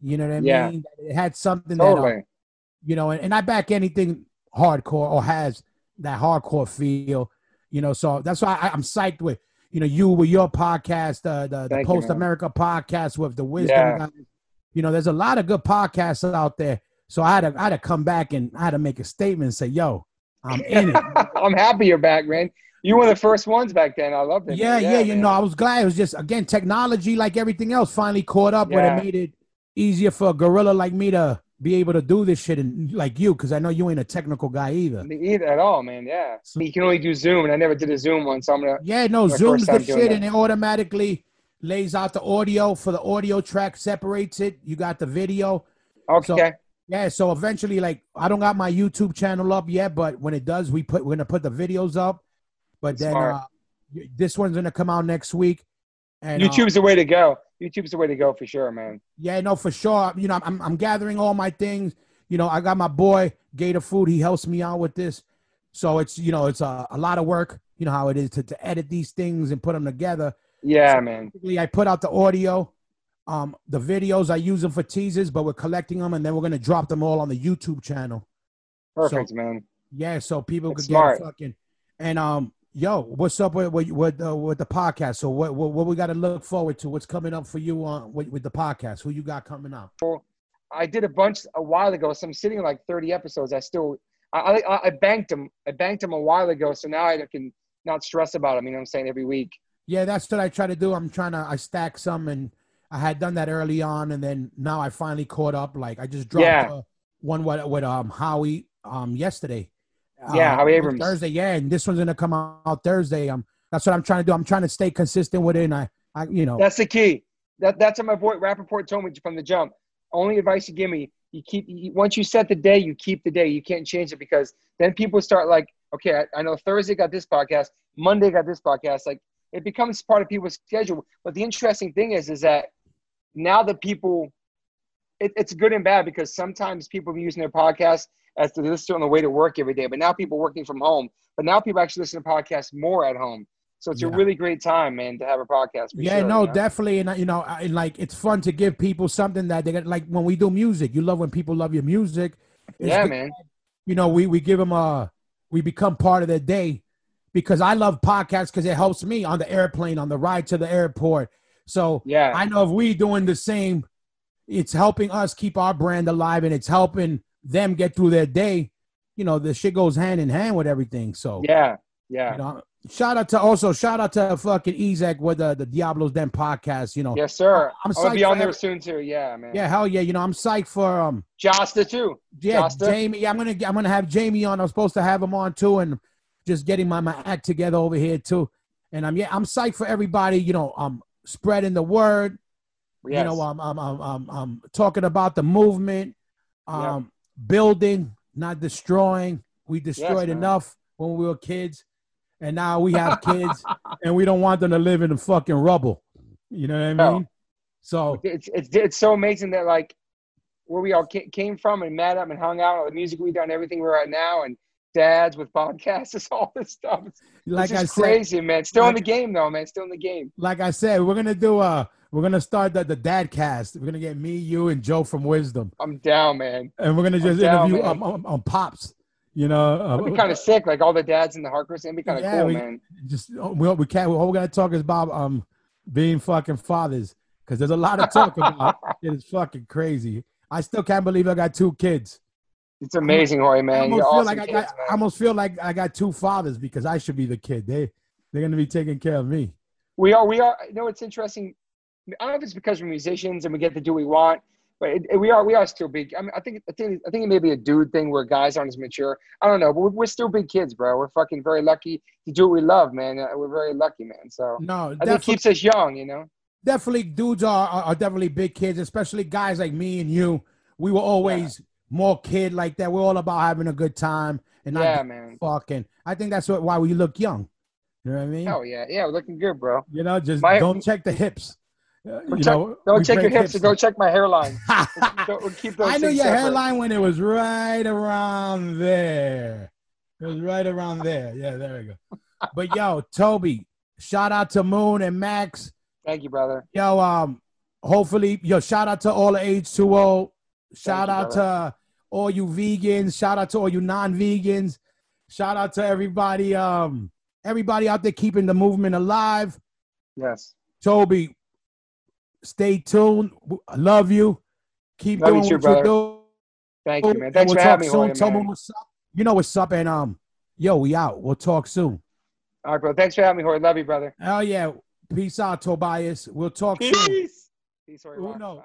You know what I Yeah. mean? It had something that uh, Totally. you know, and, and I back anything hardcore or has that hardcore feel, you know. So that's why I, I'm psyched with, you know, you with your podcast, uh, the the you, Post. America podcast with the Wisdom Yeah. guys. You know, there's a lot of good podcasts out there. So I had to I had to come back and I had to make a statement and say, "Yo, I'm in it." I'm happy you're back, man. You were the first ones back then. I loved it. yeah, man. yeah, you man. know, I was glad. It was just again technology, like everything else, finally caught up. Yeah. it made it easier for a gorilla like me to be able to do this shit, and like you, because I know you ain't a technical guy either. Me either at all, man. Yeah. You can only do Zoom, and I never did a Zoom one, so I'm gonna. Yeah, no, Zoom's the shit, and it automatically lays out the audio for the audio track, separates it. You got the video. Okay. Yeah, so eventually, like, I don't got my YouTube channel up yet, but when it does, we put we're gonna put the videos up. But then Smart. uh, this one's gonna come out next week. And uh, YouTube's the way to go. YouTube's the way to go for sure, man. Yeah, no, for sure. You know, I'm I'm gathering all my things. You know, I got my boy Gator Food. He helps me out with this. So it's you know it's a, a lot of work. You know how it is to, to edit these things and put them together. Yeah, man. I put out the audio, um, the videos. I use them for teasers, but we're collecting them and then we're gonna drop them all on the YouTube channel. Perfect, man. Yeah, so people That's could smart. get fucking and um. Yo, what's up with with with, uh, with the podcast? So what, what what we got to look forward to? What's coming up for you on with, with the podcast? Who you got coming up? I did a bunch a while ago, so I'm sitting like 30 episodes. I still, I, I, I banked them. I banked them a while ago, so now I can not stress about them. You know what I'm saying? Every week. Yeah, that's what I try to do. I'm trying to I stack some, and I had done that early on, and then now I finally caught up. Like I just dropped Yeah. uh, one with, with um Howie um yesterday. Yeah, Howie Abrams. Thursday. Yeah, and this one's gonna come out Thursday. Um, that's what I'm trying to do. I'm trying to stay consistent with it, and I, I you know, That's the key. That that's what my boy Rapaport told me from the jump. Only advice you give me: you keep you, once you set the day, you keep the day. You can't change it because then people start like, okay, I, I know Thursday got this podcast, Monday got this podcast. Like it becomes part of people's schedule. But the interesting thing is, is that now that people, it, it's good and bad because sometimes people are using their podcast as to listen on the way to work every day. But now people working from home. But now people actually listen to podcasts more at home. So it's Yeah. a really great time, man, to have a podcast. Yeah, sure, no, you know? definitely, and you know, I, like it's fun to give people something that they get. Like when we do music, you love when people love your music. It's yeah, good- man. You know, we we give them a, we become part of their day, because I love podcasts because it helps me on the airplane, on the ride to the airport. So Yeah, I know if we doing the same, it's helping us keep our brand alive, and it's helping them get through their day. You know, the shit goes hand in hand with everything. So yeah, yeah. you know, shout out to also shout out to fucking Ezek with the the Diablos Den podcast. You know, Yes, sir. I'm I'm gonna be on there soon too. Yeah, man. yeah, hell yeah. You know, I'm psyched for um Jasta too. yeah, Jasta? Jamey. Yeah, I'm gonna I'm gonna have Jamey on. I'm supposed to have him on too, and just getting my, my act together over here too. And I'm yeah, I'm psyched for everybody. You know, I'm spreading the word. Yes. You know, um, um, um, um, um, talking about the movement, um, building, not destroying. We destroyed man. enough when we were kids, and now we have kids, and we don't want them to live in the fucking rubble. You know what I No. mean? So it's it's it's so amazing that like where we all came from and met up and hung out, the music we done, everything we're at now, and dads with podcasts, it's all this stuff. It's, like it's I said, crazy, man. Still in the game though, man. Still in the game. like I said, we're gonna do uh we're gonna start the, the dad cast. We're gonna get me, you, and Joe from Wisdom, I'm down, man. and we're gonna just down, interview um, um, um, pops. You know, uh, It'd be kind of sick, like all the dads in the hardcore scene. It'd be kind of Yeah, cool, we- man. just uh, we, we can't. All we're gonna talk is about um being fucking fathers because there's a lot of talk about. It is fucking crazy. I still can't believe I got two kids. It's amazing, Hoy, I man. almost You're feel awesome like I got. I almost feel like I got two fathers because I should be the kid. They they're gonna be taking care of me. We are, we are. You know, it's interesting. I don't know if it's because we're musicians and we get to do what we want, but it, it- we are, we are still big. I mean, I think, I think, I think it may be a dude thing where guys aren't as mature. I don't know, but we're, we're still big kids, bro. We're fucking very lucky to do what we love, man. Uh, We're very lucky, man. So No, I think it keeps us young, you know. definitely dudes are, are definitely big kids, especially guys like me and you. We were always more kid like that. We're all about having a good time and not Yeah, man. fucking. I think that's what, why we look young. You know what I mean? Hell yeah, yeah. We're looking good, bro. You know, just My- don't check the hips. Uh, you check- know, Don't check your break hips and go check my hairline. I We'll, keep those knew things your separate. hairline when it was right around there. It was right around there. Yeah, there we go. But yo, Toby, shout out to Moon and Max. Thank you, brother. Yo, um, hopefully, yo, shout out to all the H2O. Shout out to all you vegans. Shout out to all you non-vegans. Shout out to everybody, um, everybody out there keeping the movement alive. Yes. Toby, stay tuned. I love you. Keep Love you doing too, what brother. you're doing. Thank you, man. And Thanks we'll for talk having me, soon. Hoy, Tell me what's up. You know what's up, and um, yo, we out. We'll talk soon. All right, bro. Thanks for having me, Hoy. Love you, brother. Hell yeah. Peace out, Tobias. We'll talk soon. Peace. Peace, Hoy. Who knows? Bye.